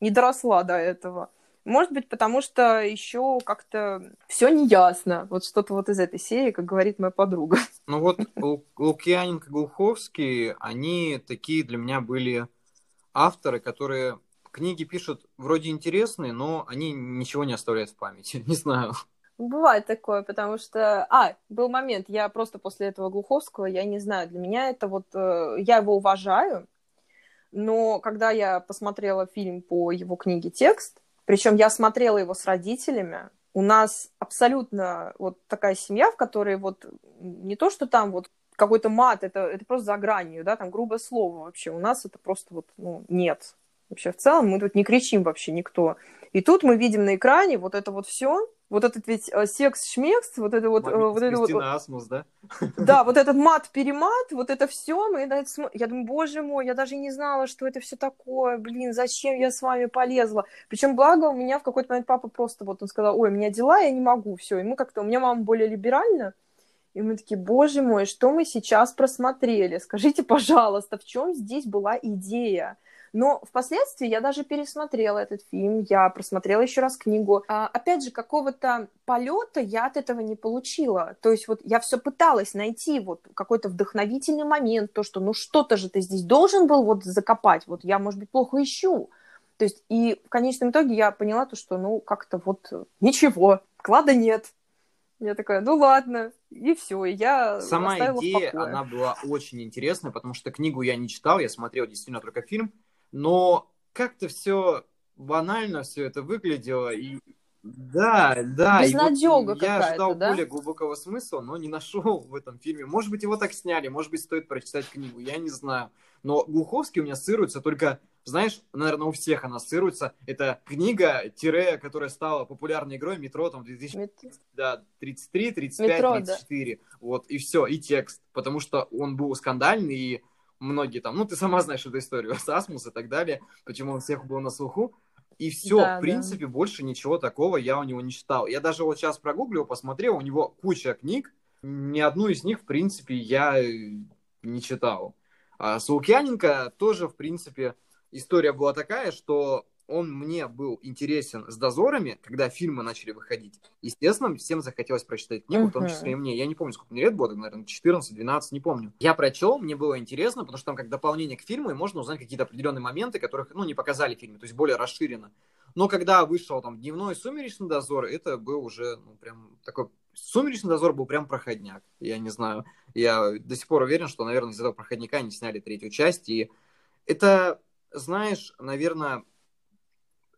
не доросла до этого. Может быть, потому что еще как-то все неясно. Вот что-то вот из этой серии, как говорит моя подруга. Ну вот Лукьяненко, Глуховский, они такие для меня были авторы, которые книги пишут вроде интересные, но они ничего не оставляют в памяти. Не знаю. Бывает такое, потому что... А, был момент, я просто после этого Глуховского, я не знаю, для меня это вот... Э, я его уважаю, но когда я посмотрела фильм по его книге «Текст», причем я смотрела его с родителями. У нас абсолютно вот такая семья, в которой вот не то, что там вот какой-то мат, это, это просто за гранью, да, там грубое слово вообще. У нас это просто вот, ну, нет. Вообще в целом мы тут не кричим вообще никто. И тут мы видим на экране вот это вот все, вот этот ведь э, секс-шмекс, вот это вот... Э, вот это вот, Асмус, да? Да, вот этот мат-перемат, вот это все, мы на это см... я думаю, боже мой, я даже не знала, что это все такое, блин, зачем я с вами полезла? Причем, благо, у меня в какой-то момент папа просто вот, он сказал, ой, у меня дела, я не могу, все, и мы как-то, у меня мама более либеральна, и мы такие, боже мой, что мы сейчас просмотрели? Скажите, пожалуйста, в чем здесь была идея? Но впоследствии я даже пересмотрела этот фильм, я просмотрела еще раз книгу. А, опять же, какого-то полета я от этого не получила. То есть вот я все пыталась найти вот какой-то вдохновительный момент, то, что ну что-то же ты здесь должен был вот закопать, вот я, может быть, плохо ищу. То есть и в конечном итоге я поняла то, что ну как-то вот ничего, клада нет. Я такая, ну ладно, и все, и я Сама идея, она была очень интересная, потому что книгу я не читал, я смотрел действительно только фильм, но как-то все банально все это выглядело, и да, да. Безнадега вот Я ожидал да? более глубокого смысла, но не нашел в этом фильме. Может быть, его так сняли, может быть, стоит прочитать книгу, я не знаю. Но Глуховский у меня ассоциируется только, знаешь, наверное, у всех она ассоциируется. Это книга, тире, которая стала популярной игрой метро там 2000... Мет... Да, 33, 35, метро, 34. Да. Вот, и все, и текст. Потому что он был скандальный, и многие там, ну, ты сама знаешь эту историю с Асмус и так далее, почему он всех был на слуху. И все, да, в принципе, да. больше ничего такого я у него не читал. Я даже вот сейчас прогуглил, посмотрел, у него куча книг, ни одну из них, в принципе, я не читал. А с Лукьяненко тоже, в принципе, история была такая, что он мне был интересен с дозорами, когда фильмы начали выходить. Естественно, всем захотелось прочитать книгу, uh-huh. в том числе и мне. Я не помню, сколько мне лет было, наверное, 14-12, не помню. Я прочел, мне было интересно, потому что там как дополнение к фильму, и можно узнать какие-то определенные моменты, которых, ну, не показали в фильме, то есть более расширенно. Но когда вышел там дневной сумеречный дозор, это был уже, ну, прям такой Сумеречный дозор был прям проходняк. Я не знаю. Я до сих пор уверен, что, наверное, из этого проходника они сняли третью часть. И это, знаешь, наверное,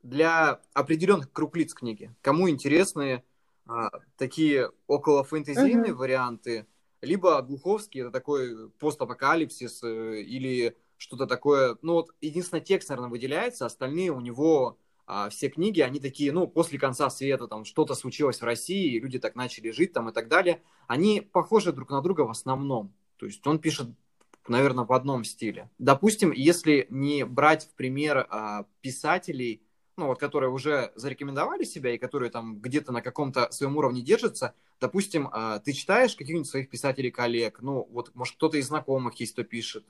для определенных круг лиц книги. Кому интересны а, такие около фэнтезийные uh-huh. варианты, либо Глуховский это такой постапокалипсис э, или что-то такое. Ну вот единственный текст, наверное, выделяется, остальные у него а, все книги, они такие, ну, после конца света, там, что-то случилось в России, и люди так начали жить, там, и так далее. Они похожи друг на друга в основном. То есть он пишет, наверное, в одном стиле. Допустим, если не брать в пример а, писателей, ну вот, которые уже зарекомендовали себя и которые там где-то на каком-то своем уровне держатся, допустим, а, ты читаешь каких-нибудь своих писателей-коллег, ну вот, может, кто-то из знакомых есть, кто пишет?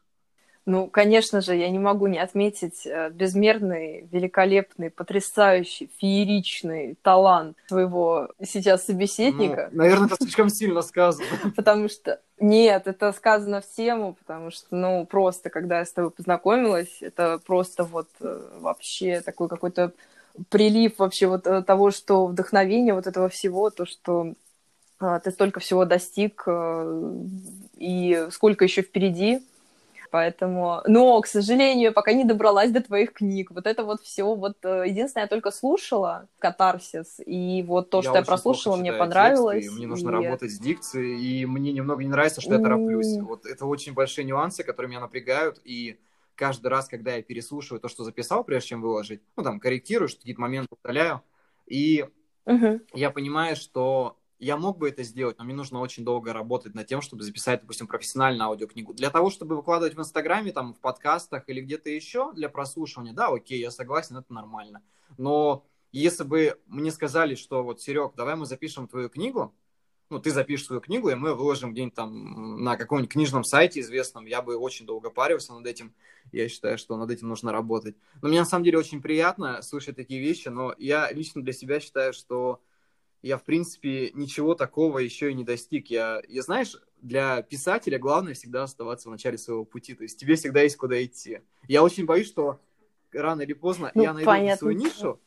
Ну, конечно же, я не могу не отметить э, безмерный, великолепный, потрясающий, фееричный талант своего сейчас собеседника. Ну, наверное, это слишком сильно сказано. Потому что... Нет, это сказано в тему, потому что, ну, просто, когда я с тобой познакомилась, это просто вот э, вообще такой какой-то прилив вообще вот э, того, что вдохновение вот этого всего, то, что ты столько всего достиг, и сколько еще впереди, поэтому... Но, к сожалению, пока не добралась до твоих книг. Вот это вот все, вот э, единственное, я только слушала катарсис, и вот то, я что я прослушала, мне понравилось. Тексты, и мне нужно и... работать с дикцией, и мне немного не нравится, что я тороплюсь. Вот это очень большие нюансы, которые меня напрягают, и каждый раз, когда я переслушиваю то, что записал, прежде чем выложить, ну, там, корректирую, что какие-то моменты удаляю, и угу. я понимаю, что я мог бы это сделать, но мне нужно очень долго работать над тем, чтобы записать, допустим, профессиональную аудиокнигу. Для того, чтобы выкладывать в Инстаграме, там, в подкастах или где-то еще для прослушивания, да, окей, я согласен, это нормально. Но если бы мне сказали, что вот, Серег, давай мы запишем твою книгу, ну, ты запишешь свою книгу, и мы выложим где-нибудь там на каком-нибудь книжном сайте известном, я бы очень долго парился над этим. Я считаю, что над этим нужно работать. Но мне на самом деле очень приятно слышать такие вещи, но я лично для себя считаю, что я, в принципе, ничего такого еще и не достиг. Я, я, знаешь, для писателя главное всегда оставаться в начале своего пути. То есть тебе всегда есть куда идти. Я очень боюсь, что рано или поздно ну, я найду понятно. свою нишу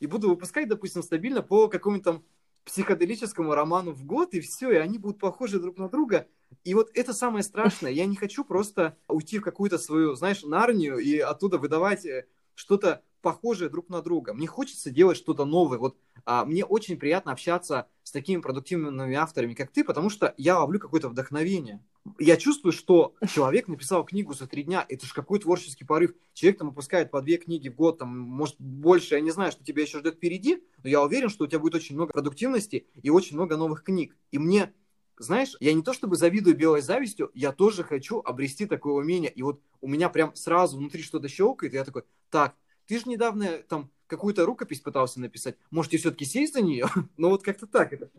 и буду выпускать, допустим, стабильно по какому-нибудь там психоделическому роману в год, и все, и они будут похожи друг на друга. И вот это самое страшное. Я не хочу просто уйти в какую-то свою, знаешь, нарнию и оттуда выдавать э, что-то похожие друг на друга. Мне хочется делать что-то новое. Вот а, мне очень приятно общаться с такими продуктивными авторами, как ты, потому что я ловлю какое-то вдохновение. Я чувствую, что человек написал книгу за три дня. Это же какой творческий порыв. Человек там выпускает по две книги в год, там, может, больше. Я не знаю, что тебя еще ждет впереди, но я уверен, что у тебя будет очень много продуктивности и очень много новых книг. И мне знаешь, я не то чтобы завидую белой завистью, я тоже хочу обрести такое умение. И вот у меня прям сразу внутри что-то щелкает, и я такой, так, ты же недавно там какую-то рукопись пытался написать. Можете все-таки сесть за нее? ну вот как-то так это.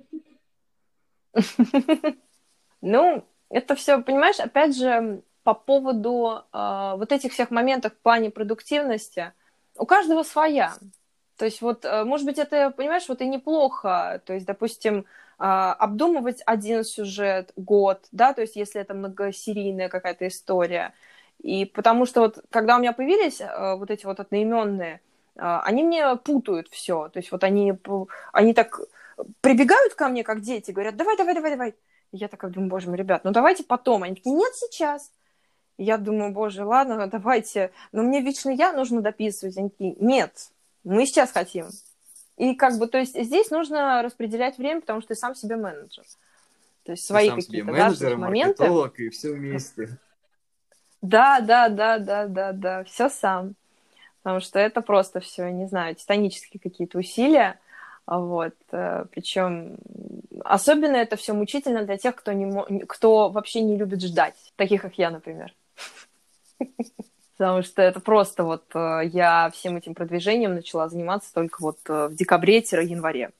ну, это все, понимаешь, опять же, по поводу э, вот этих всех моментов в плане продуктивности, у каждого своя. То есть вот, э, может быть, это, понимаешь, вот и неплохо. То есть, допустим, э, обдумывать один сюжет год, да, то есть если это многосерийная какая-то история, и потому что вот, когда у меня появились э, вот эти вот одноименные, э, они мне путают все. То есть вот они, они так прибегают ко мне, как дети, говорят, давай, давай, давай, давай. И я такая думаю, боже мой, ребят, ну давайте потом. Они такие, нет, сейчас. И я думаю, боже, ладно, давайте. Но мне вечно я нужно дописывать. Они такие, нет, мы сейчас хотим. И как бы, то есть здесь нужно распределять время, потому что ты сам себе менеджер. То есть свои какие-то да, моменты. и все вместе. Да, да, да, да, да, да, все сам. Потому что это просто все, не знаю, титанические какие-то усилия. Вот, э, причем особенно это все мучительно для тех, кто, не, кто вообще не любит ждать, таких как я, например. Потому что это просто вот э, я всем этим продвижением начала заниматься только вот э, в декабре-январе.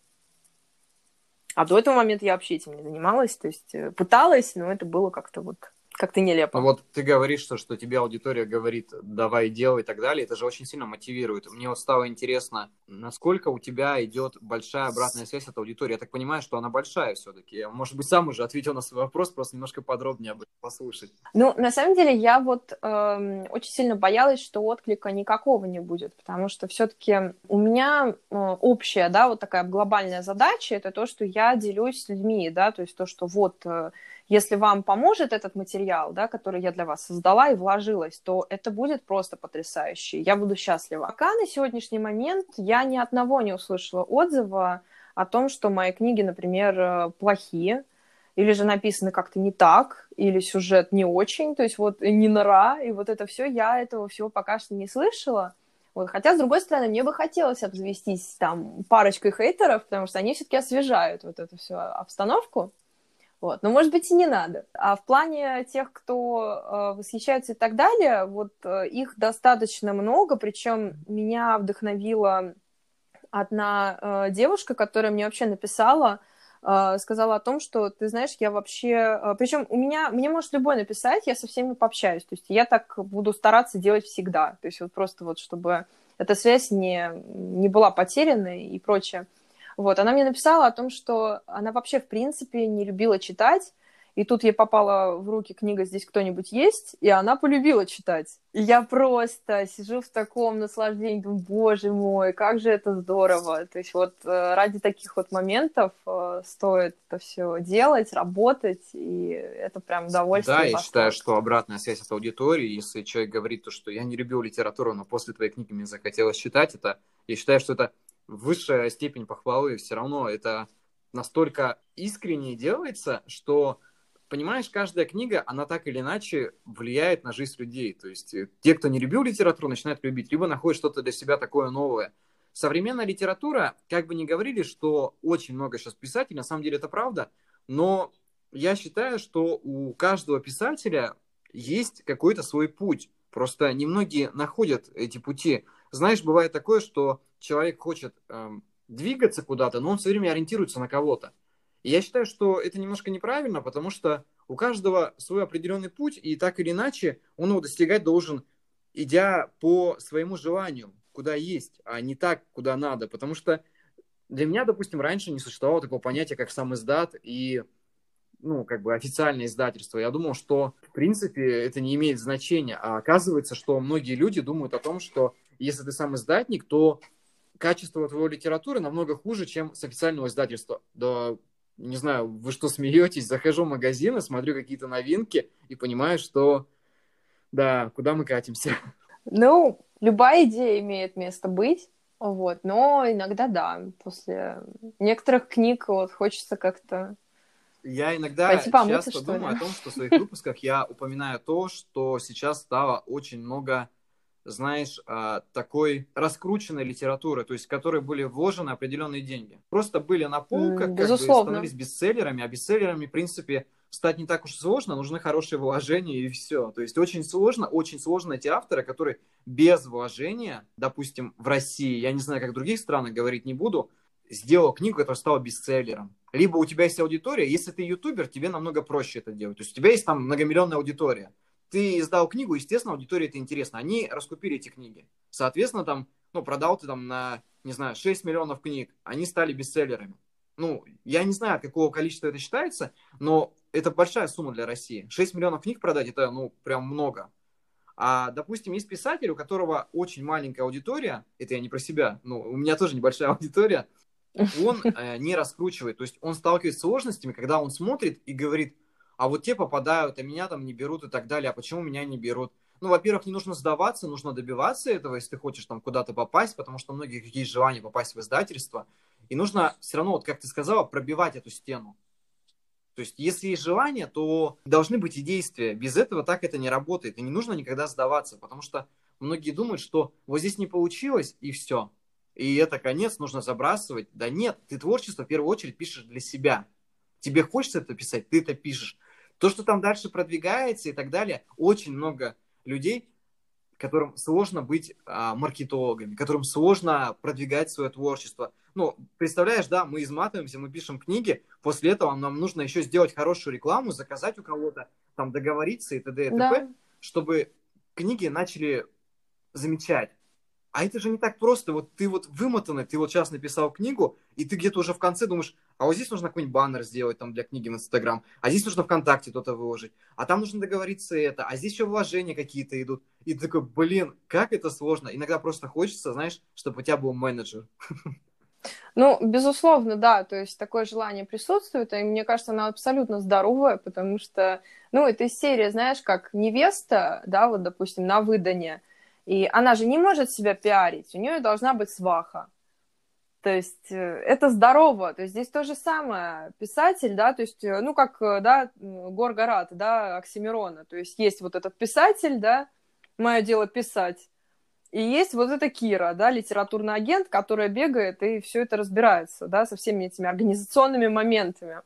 А до этого момента я вообще этим не занималась, то есть пыталась, но это было как-то вот как-то нелепо. Ну вот ты говоришь, что, что тебе аудитория говорит, давай делай и так далее, это же очень сильно мотивирует. Мне вот стало интересно, насколько у тебя идет большая обратная связь от аудитории. Я так понимаю, что она большая все-таки. Я, может быть, сам уже ответил на свой вопрос, просто немножко подробнее об этом послушать. Ну, на самом деле, я вот э, очень сильно боялась, что отклика никакого не будет, потому что все-таки у меня э, общая, да, вот такая глобальная задача, это то, что я делюсь с людьми, да, то есть то, что вот... Э, если вам поможет этот материал, да, который я для вас создала и вложилась, то это будет просто потрясающе. Я буду счастлива. Пока на сегодняшний момент я ни одного не услышала отзыва о том, что мои книги, например, э, плохие, или же написаны как-то не так, или сюжет не очень, то есть вот не нора, и вот это все, я этого всего пока что не слышала. Вот. Хотя, с другой стороны, мне бы хотелось обзавестись там парочкой хейтеров, потому что они все-таки освежают вот эту всю обстановку. Вот. Но, может быть, и не надо. А в плане тех, кто э, восхищается и так далее, вот э, их достаточно много, причем меня вдохновила одна э, девушка, которая мне вообще написала, э, сказала о том, что, ты знаешь, я вообще... Э, причем у меня... Мне может любой написать, я со всеми пообщаюсь. То есть я так буду стараться делать всегда. То есть вот просто вот, чтобы эта связь не, не была потеряна и прочее. Вот, она мне написала о том, что она вообще, в принципе, не любила читать, и тут ей попала в руки книга «Здесь кто-нибудь есть», и она полюбила читать. И я просто сижу в таком наслаждении, думаю, боже мой, как же это здорово. То есть вот э, ради таких вот моментов э, стоит это все делать, работать, и это прям удовольствие. Да, я считаю, что обратная связь от аудитории, если человек говорит то, что я не любил литературу, но после твоей книги мне захотелось читать, это, я считаю, что это высшая степень похвалы, все равно это настолько искренне делается, что понимаешь, каждая книга, она так или иначе влияет на жизнь людей. То есть э, те, кто не любил литературу, начинают любить, либо находят что-то для себя такое новое. Современная литература, как бы ни говорили, что очень много сейчас писателей, на самом деле это правда, но я считаю, что у каждого писателя есть какой-то свой путь. Просто немногие находят эти пути. Знаешь, бывает такое, что человек хочет эм, двигаться куда-то, но он все время ориентируется на кого-то. И я считаю, что это немножко неправильно, потому что у каждого свой определенный путь, и так или иначе он его достигать должен, идя по своему желанию, куда есть, а не так, куда надо. Потому что для меня, допустим, раньше не существовало такого понятия, как сам издат и ну, как бы официальное издательство. Я думал, что, в принципе, это не имеет значения. А оказывается, что многие люди думают о том, что если ты сам издатник, то качество твоей литературы намного хуже, чем с официального издательства. Да не знаю, вы что, смеетесь? Захожу в магазин и смотрю какие-то новинки и понимаю, что да, куда мы катимся. Ну, любая идея имеет место быть, вот, но иногда да, после некоторых книг вот хочется как-то я иногда помыться, часто думаю о том, что в своих выпусках я упоминаю то, что сейчас стало очень много знаешь, а, такой раскрученной литературы, то есть в которой были вложены определенные деньги. Просто были на полках, как бы становились бестселлерами, а бестселлерами, в принципе, стать не так уж сложно, нужны хорошие вложения и все. То есть очень сложно, очень сложно эти авторы, которые без вложения, допустим, в России, я не знаю, как в других странах, говорить не буду, сделал книгу, которая стала бестселлером. Либо у тебя есть аудитория, если ты ютубер, тебе намного проще это делать. То есть у тебя есть там многомиллионная аудитория ты издал книгу, естественно, аудитории это интересно. Они раскупили эти книги. Соответственно, там, ну, продал ты там на, не знаю, 6 миллионов книг. Они стали бестселлерами. Ну, я не знаю, от какого количества это считается, но это большая сумма для России. 6 миллионов книг продать, это, ну, прям много. А, допустим, есть писатель, у которого очень маленькая аудитория, это я не про себя, ну, у меня тоже небольшая аудитория, он э, не раскручивает. То есть он сталкивается с сложностями, когда он смотрит и говорит, а вот те попадают, а меня там не берут и так далее, а почему меня не берут? Ну, во-первых, не нужно сдаваться, нужно добиваться этого, если ты хочешь там куда-то попасть, потому что у многих есть желание попасть в издательство. И нужно все равно, вот как ты сказала, пробивать эту стену. То есть, если есть желание, то должны быть и действия. Без этого так это не работает. И не нужно никогда сдаваться, потому что многие думают, что вот здесь не получилось, и все. И это конец, нужно забрасывать. Да нет, ты творчество в первую очередь пишешь для себя. Тебе хочется это писать, ты это пишешь. То, что там дальше продвигается и так далее, очень много людей, которым сложно быть а, маркетологами, которым сложно продвигать свое творчество. Ну, представляешь, да, мы изматываемся, мы пишем книги, после этого нам нужно еще сделать хорошую рекламу, заказать у кого-то, там, договориться и т.д. и т.п., да. чтобы книги начали замечать. А это же не так просто. Вот ты вот вымотанный, ты вот сейчас написал книгу, и ты где-то уже в конце думаешь, а вот здесь нужно какой-нибудь баннер сделать там для книги в Инстаграм, а здесь нужно ВКонтакте кто-то выложить, а там нужно договориться это, а здесь еще вложения какие-то идут. И ты такой, блин, как это сложно. Иногда просто хочется, знаешь, чтобы у тебя был менеджер. Ну, безусловно, да, то есть такое желание присутствует, и мне кажется, оно абсолютно здоровое, потому что, ну, это из серии, знаешь, как невеста, да, вот, допустим, на выдане, и она же не может себя пиарить, у нее должна быть сваха. То есть э, это здорово. То есть здесь то же самое. Писатель, да, то есть, э, ну, как, э, да, Горгород, да, Оксимирона. То есть есть вот этот писатель, да, мое дело писать. И есть вот эта Кира, да, литературный агент, которая бегает и все это разбирается, да, со всеми этими организационными моментами.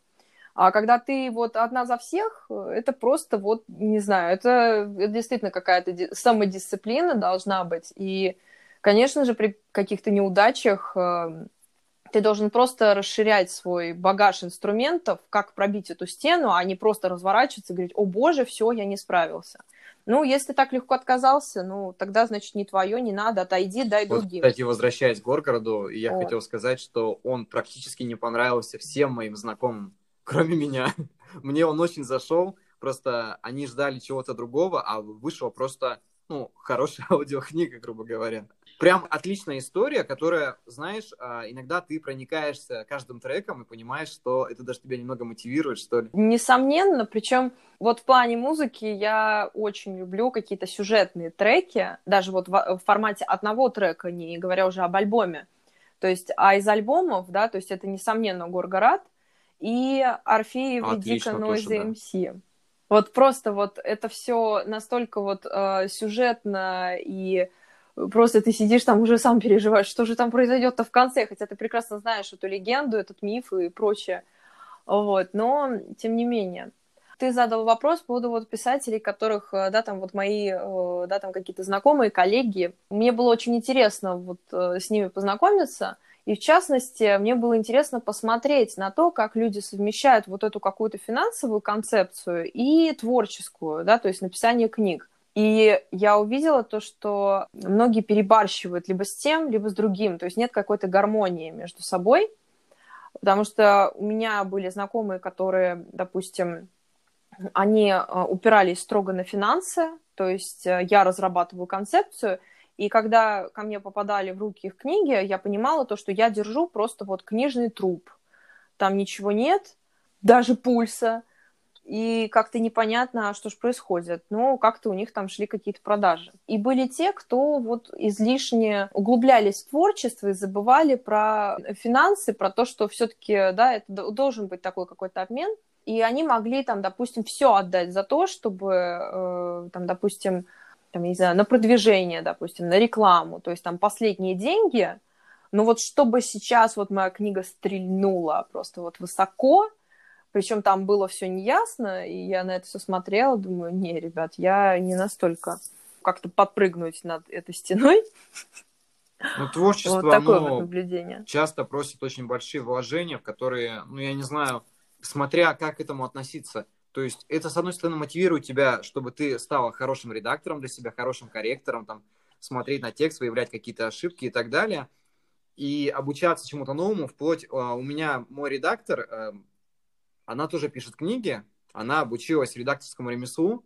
А когда ты вот одна за всех, это просто вот, не знаю, это, это действительно какая-то самодисциплина должна быть. И Конечно же, при каких-то неудачах э, ты должен просто расширять свой багаж инструментов, как пробить эту стену, а не просто разворачиваться и говорить, о боже, все, я не справился. Ну, если так легко отказался, ну, тогда, значит, не твое, не надо, отойди, дай вот, другим. Кстати, возвращаясь к Горгороду, я вот. хотел сказать, что он практически не понравился всем моим знакомым, кроме меня. Мне он очень зашел, просто они ждали чего-то другого, а вышел просто, ну, хорошая аудиокнига, грубо говоря прям отличная история, которая, знаешь, а, иногда ты проникаешься каждым треком и понимаешь, что это даже тебя немного мотивирует, что ли. Несомненно, причем вот в плане музыки я очень люблю какие-то сюжетные треки, даже вот в формате одного трека, не говоря уже об альбоме. То есть, а из альбомов, да, то есть это, несомненно, Горгород и Орфеев и Дика Нойза МС. Вот просто вот это все настолько вот э, сюжетно и просто ты сидишь там уже сам переживаешь, что же там произойдет-то в конце, хотя ты прекрасно знаешь эту легенду, этот миф и прочее. Вот, но тем не менее. Ты задал вопрос по поводу вот писателей, которых, э, да, там вот мои, э, да, там какие-то знакомые, коллеги. Мне было очень интересно вот э, с ними познакомиться, и в частности, мне было интересно посмотреть на то, как люди совмещают вот эту какую-то финансовую концепцию и творческую, да, то есть написание книг. И я увидела то, что многие перебарщивают либо с тем, либо с другим. То есть нет какой-то гармонии между собой. Потому что у меня были знакомые, которые, допустим, они э, упирались строго на финансы, то есть э, я разрабатываю концепцию, и когда ко мне попадали в руки их книги, я понимала то, что я держу просто вот книжный труп. Там ничего нет, даже пульса, и как-то непонятно, что же происходит. Но как-то у них там шли какие-то продажи. И были те, кто вот излишне углублялись в творчество и забывали про финансы, про то, что все-таки, да, это должен быть такой какой-то обмен. И они могли там, допустим, все отдать за то, чтобы, э, там, допустим, там, не знаю, на продвижение, допустим, на рекламу, то есть там последние деньги, но вот чтобы сейчас вот моя книга стрельнула просто вот высоко, причем там было все неясно, и я на это все смотрела, думаю, не, ребят, я не настолько как-то подпрыгнуть над этой стеной. Ну, творчество, вот такое оно вот наблюдение. часто просит очень большие вложения, в которые, ну, я не знаю, смотря как к этому относиться. То есть это, с одной стороны, мотивирует тебя, чтобы ты стала хорошим редактором для себя, хорошим корректором, там, смотреть на текст, выявлять какие-то ошибки и так далее, и обучаться чему-то новому, вплоть... А, у меня мой редактор, эм, она тоже пишет книги, она обучилась редакторскому ремеслу.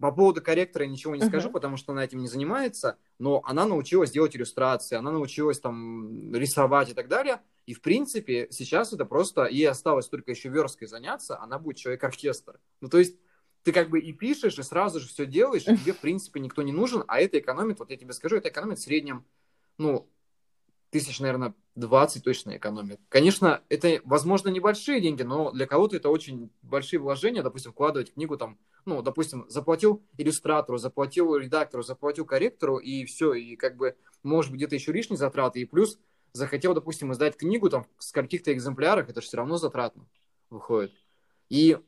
По поводу корректора я ничего не uh-huh. скажу, потому что она этим не занимается, но она научилась делать иллюстрации, она научилась там рисовать и так далее. И, в принципе, сейчас это просто, ей осталось только еще версткой заняться, она будет человек-оркестр. Ну, то есть, ты как бы и пишешь, и сразу же все делаешь, и тебе, в принципе, никто не нужен, а это экономит, вот я тебе скажу, это экономит в среднем, ну, тысяч, наверное, 20 точно экономит. Конечно, это, возможно, небольшие деньги, но для кого-то это очень большие вложения, допустим, вкладывать книгу там, ну, допустим, заплатил иллюстратору, заплатил редактору, заплатил корректору, и все, и как бы, может быть, где-то еще лишние затраты, и плюс захотел, допустим, издать книгу там в каких-то экземплярах, это же все равно затратно выходит. И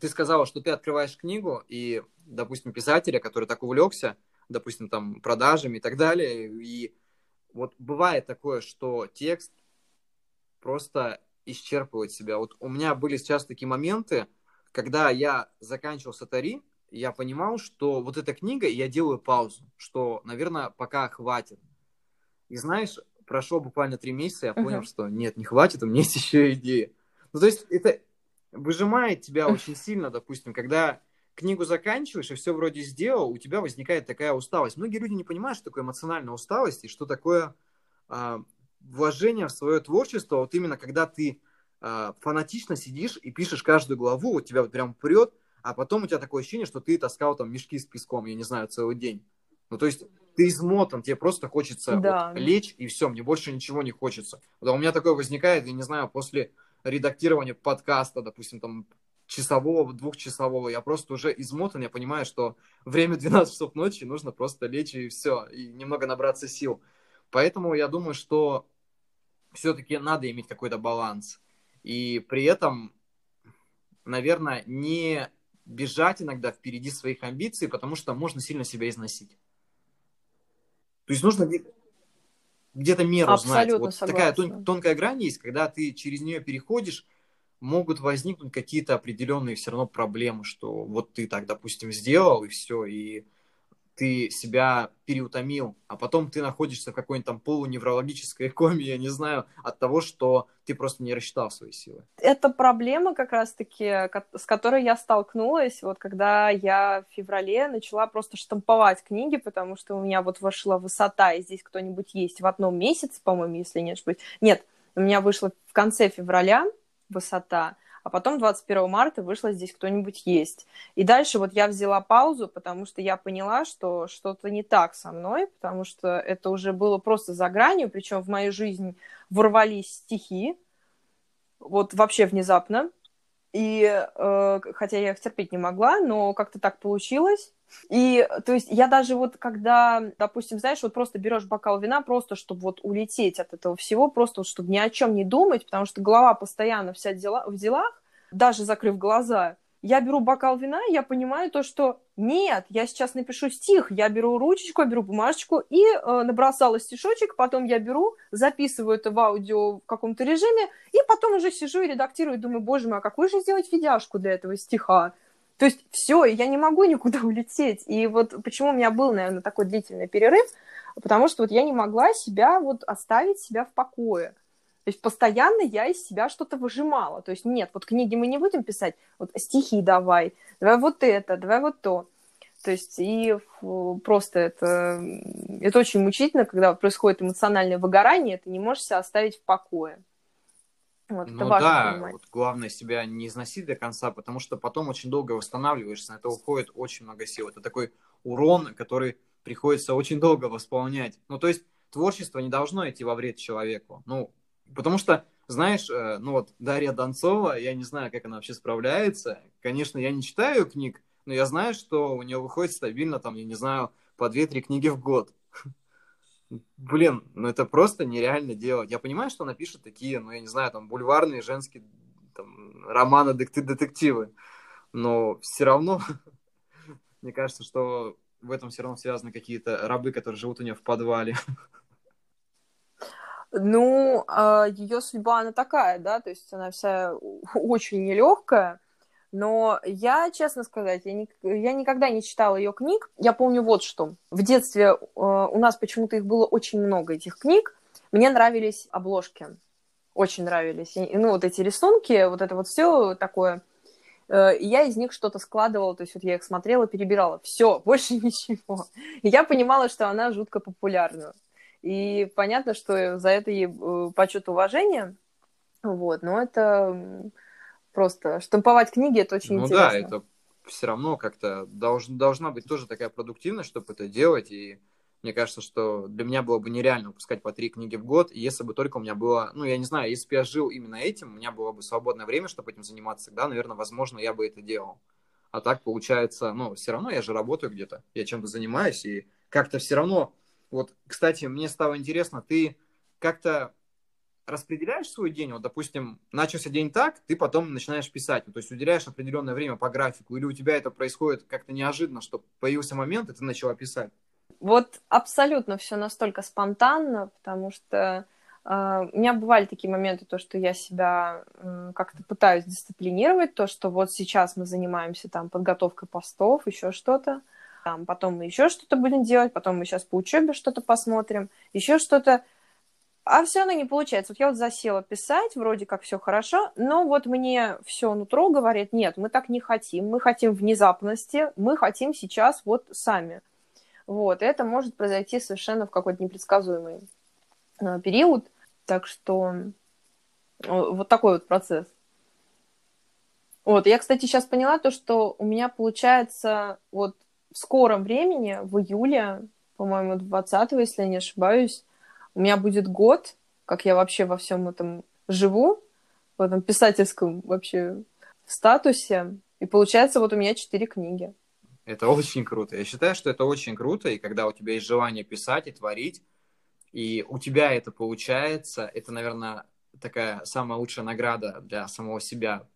ты сказала, что ты открываешь книгу, и, допустим, писателя, который так увлекся, допустим, там, продажами и так далее, и вот бывает такое, что текст просто исчерпывает себя. Вот у меня были сейчас такие моменты, когда я заканчивал Сатари, я понимал, что вот эта книга, я делаю паузу, что, наверное, пока хватит. И знаешь, прошло буквально три месяца, я понял, uh-huh. что нет, не хватит, у меня есть еще идея. Ну, то есть это выжимает тебя очень сильно, допустим, когда книгу заканчиваешь и все вроде сделал, у тебя возникает такая усталость. Многие люди не понимают, что такое эмоциональная усталость и что такое э, вложение в свое творчество, вот именно когда ты э, фанатично сидишь и пишешь каждую главу, вот тебя вот прям прет, а потом у тебя такое ощущение, что ты таскал там мешки с песком, я не знаю, целый день. Ну, то есть ты измотан, тебе просто хочется да. вот, лечь, и все, мне больше ничего не хочется. Вот, а у меня такое возникает, я не знаю, после редактирования подкаста, допустим, там часового, двухчасового, я просто уже измотан, я понимаю, что время 12 часов ночи, нужно просто лечь и все, и немного набраться сил. Поэтому я думаю, что все-таки надо иметь какой-то баланс. И при этом, наверное, не бежать иногда впереди своих амбиций, потому что можно сильно себя износить. То есть нужно, где-то меру Абсолютно знать. Вот согласна. такая тон- тонкая грань есть, когда ты через нее переходишь, могут возникнуть какие-то определенные все равно проблемы, что вот ты так, допустим, сделал, и все, и ты себя переутомил, а потом ты находишься в какой-нибудь там полуневрологической коме, я не знаю, от того, что ты просто не рассчитал свои силы. Это проблема как раз-таки, с которой я столкнулась, вот когда я в феврале начала просто штамповать книги, потому что у меня вот вышла высота, и здесь кто-нибудь есть в одном месяце, по-моему, если не ошибаюсь. Нет, у меня вышла в конце февраля высота, а потом 21 марта вышла здесь кто-нибудь есть. И дальше вот я взяла паузу, потому что я поняла, что что-то не так со мной, потому что это уже было просто за гранью, причем в мою жизнь ворвались стихи, вот вообще внезапно. И э, хотя я их терпеть не могла, но как-то так получилось. И, то есть, я даже вот, когда, допустим, знаешь, вот просто берешь бокал вина, просто чтобы вот улететь от этого всего, просто вот, чтобы ни о чем не думать, потому что голова постоянно вся дела, в делах, даже закрыв глаза, я беру бокал вина, я понимаю то, что нет, я сейчас напишу стих, я беру ручечку, я беру бумажечку и э, набросала стишочек, потом я беру, записываю это в аудио в каком-то режиме, и потом уже сижу и редактирую, думаю, боже мой, а какую же сделать видяшку для этого стиха? То есть все, я не могу никуда улететь. И вот почему у меня был, наверное, такой длительный перерыв, потому что вот я не могла себя вот оставить себя в покое. То есть постоянно я из себя что-то выжимала. То есть нет, вот книги мы не будем писать, вот стихи давай, давай вот это, давай вот то. То есть и просто это, это очень мучительно, когда происходит эмоциональное выгорание, ты не можешь себя оставить в покое. Вот, Ну да, вот главное себя не износить до конца, потому что потом очень долго восстанавливаешься, на это уходит очень много сил. Это такой урон, который приходится очень долго восполнять. Ну, то есть творчество не должно идти во вред человеку. Ну, потому что, знаешь, э, ну вот Дарья Донцова, я не знаю, как она вообще справляется. Конечно, я не читаю книг, но я знаю, что у нее выходит стабильно, там, я не знаю, по 2-3 книги в год. Блин, ну это просто нереально делать. Я понимаю, что она пишет такие, ну я не знаю, там бульварные женские там, романы, детективы, но все равно, мне кажется, что в этом все равно связаны какие-то рабы, которые живут у нее в подвале. Ну, ее судьба, она такая, да, то есть она вся очень нелегкая, но я, честно сказать, я, ни, я никогда не читала ее книг. Я помню вот что. В детстве э, у нас почему-то их было очень много, этих книг. Мне нравились обложки. Очень нравились. И, ну, вот эти рисунки, вот это вот все такое. Э, я из них что-то складывала, то есть вот я их смотрела, перебирала. Все, больше ничего. И я понимала, что она жутко популярна. И понятно, что за это ей э, почет уважения. Вот, но это просто штамповать книги это очень ну интересно. да, это все равно как-то долж, должна быть тоже такая продуктивность, чтобы это делать. И мне кажется, что для меня было бы нереально выпускать по три книги в год, если бы только у меня было, ну, я не знаю, если бы я жил именно этим, у меня было бы свободное время, чтобы этим заниматься, тогда, наверное, возможно, я бы это делал. А так получается, ну, все равно я же работаю где-то, я чем-то занимаюсь, и как-то все равно, вот, кстати, мне стало интересно, ты как-то распределяешь свой день, вот, допустим, начался день так, ты потом начинаешь писать, ну, то есть уделяешь определенное время по графику, или у тебя это происходит как-то неожиданно, что появился момент, и ты начала писать? Вот абсолютно все настолько спонтанно, потому что э, у меня бывали такие моменты, то, что я себя как-то пытаюсь дисциплинировать, то, что вот сейчас мы занимаемся там подготовкой постов, еще что-то, потом мы еще что-то будем делать, потом мы сейчас по учебе что-то посмотрим, еще что-то, а все равно не получается. Вот я вот засела писать, вроде как все хорошо, но вот мне все нутро говорит, нет, мы так не хотим, мы хотим внезапности, мы хотим сейчас вот сами. Вот, и это может произойти совершенно в какой-то непредсказуемый э, период. Так что э, вот такой вот процесс. Вот, я, кстати, сейчас поняла то, что у меня получается вот в скором времени, в июле, по-моему, 20 если я не ошибаюсь, у меня будет год, как я вообще во всем этом живу, в этом писательском вообще статусе. И получается, вот у меня четыре книги. Это очень круто. Я считаю, что это очень круто, и когда у тебя есть желание писать и творить, и у тебя это получается, это, наверное, такая самая лучшая награда для самого себя.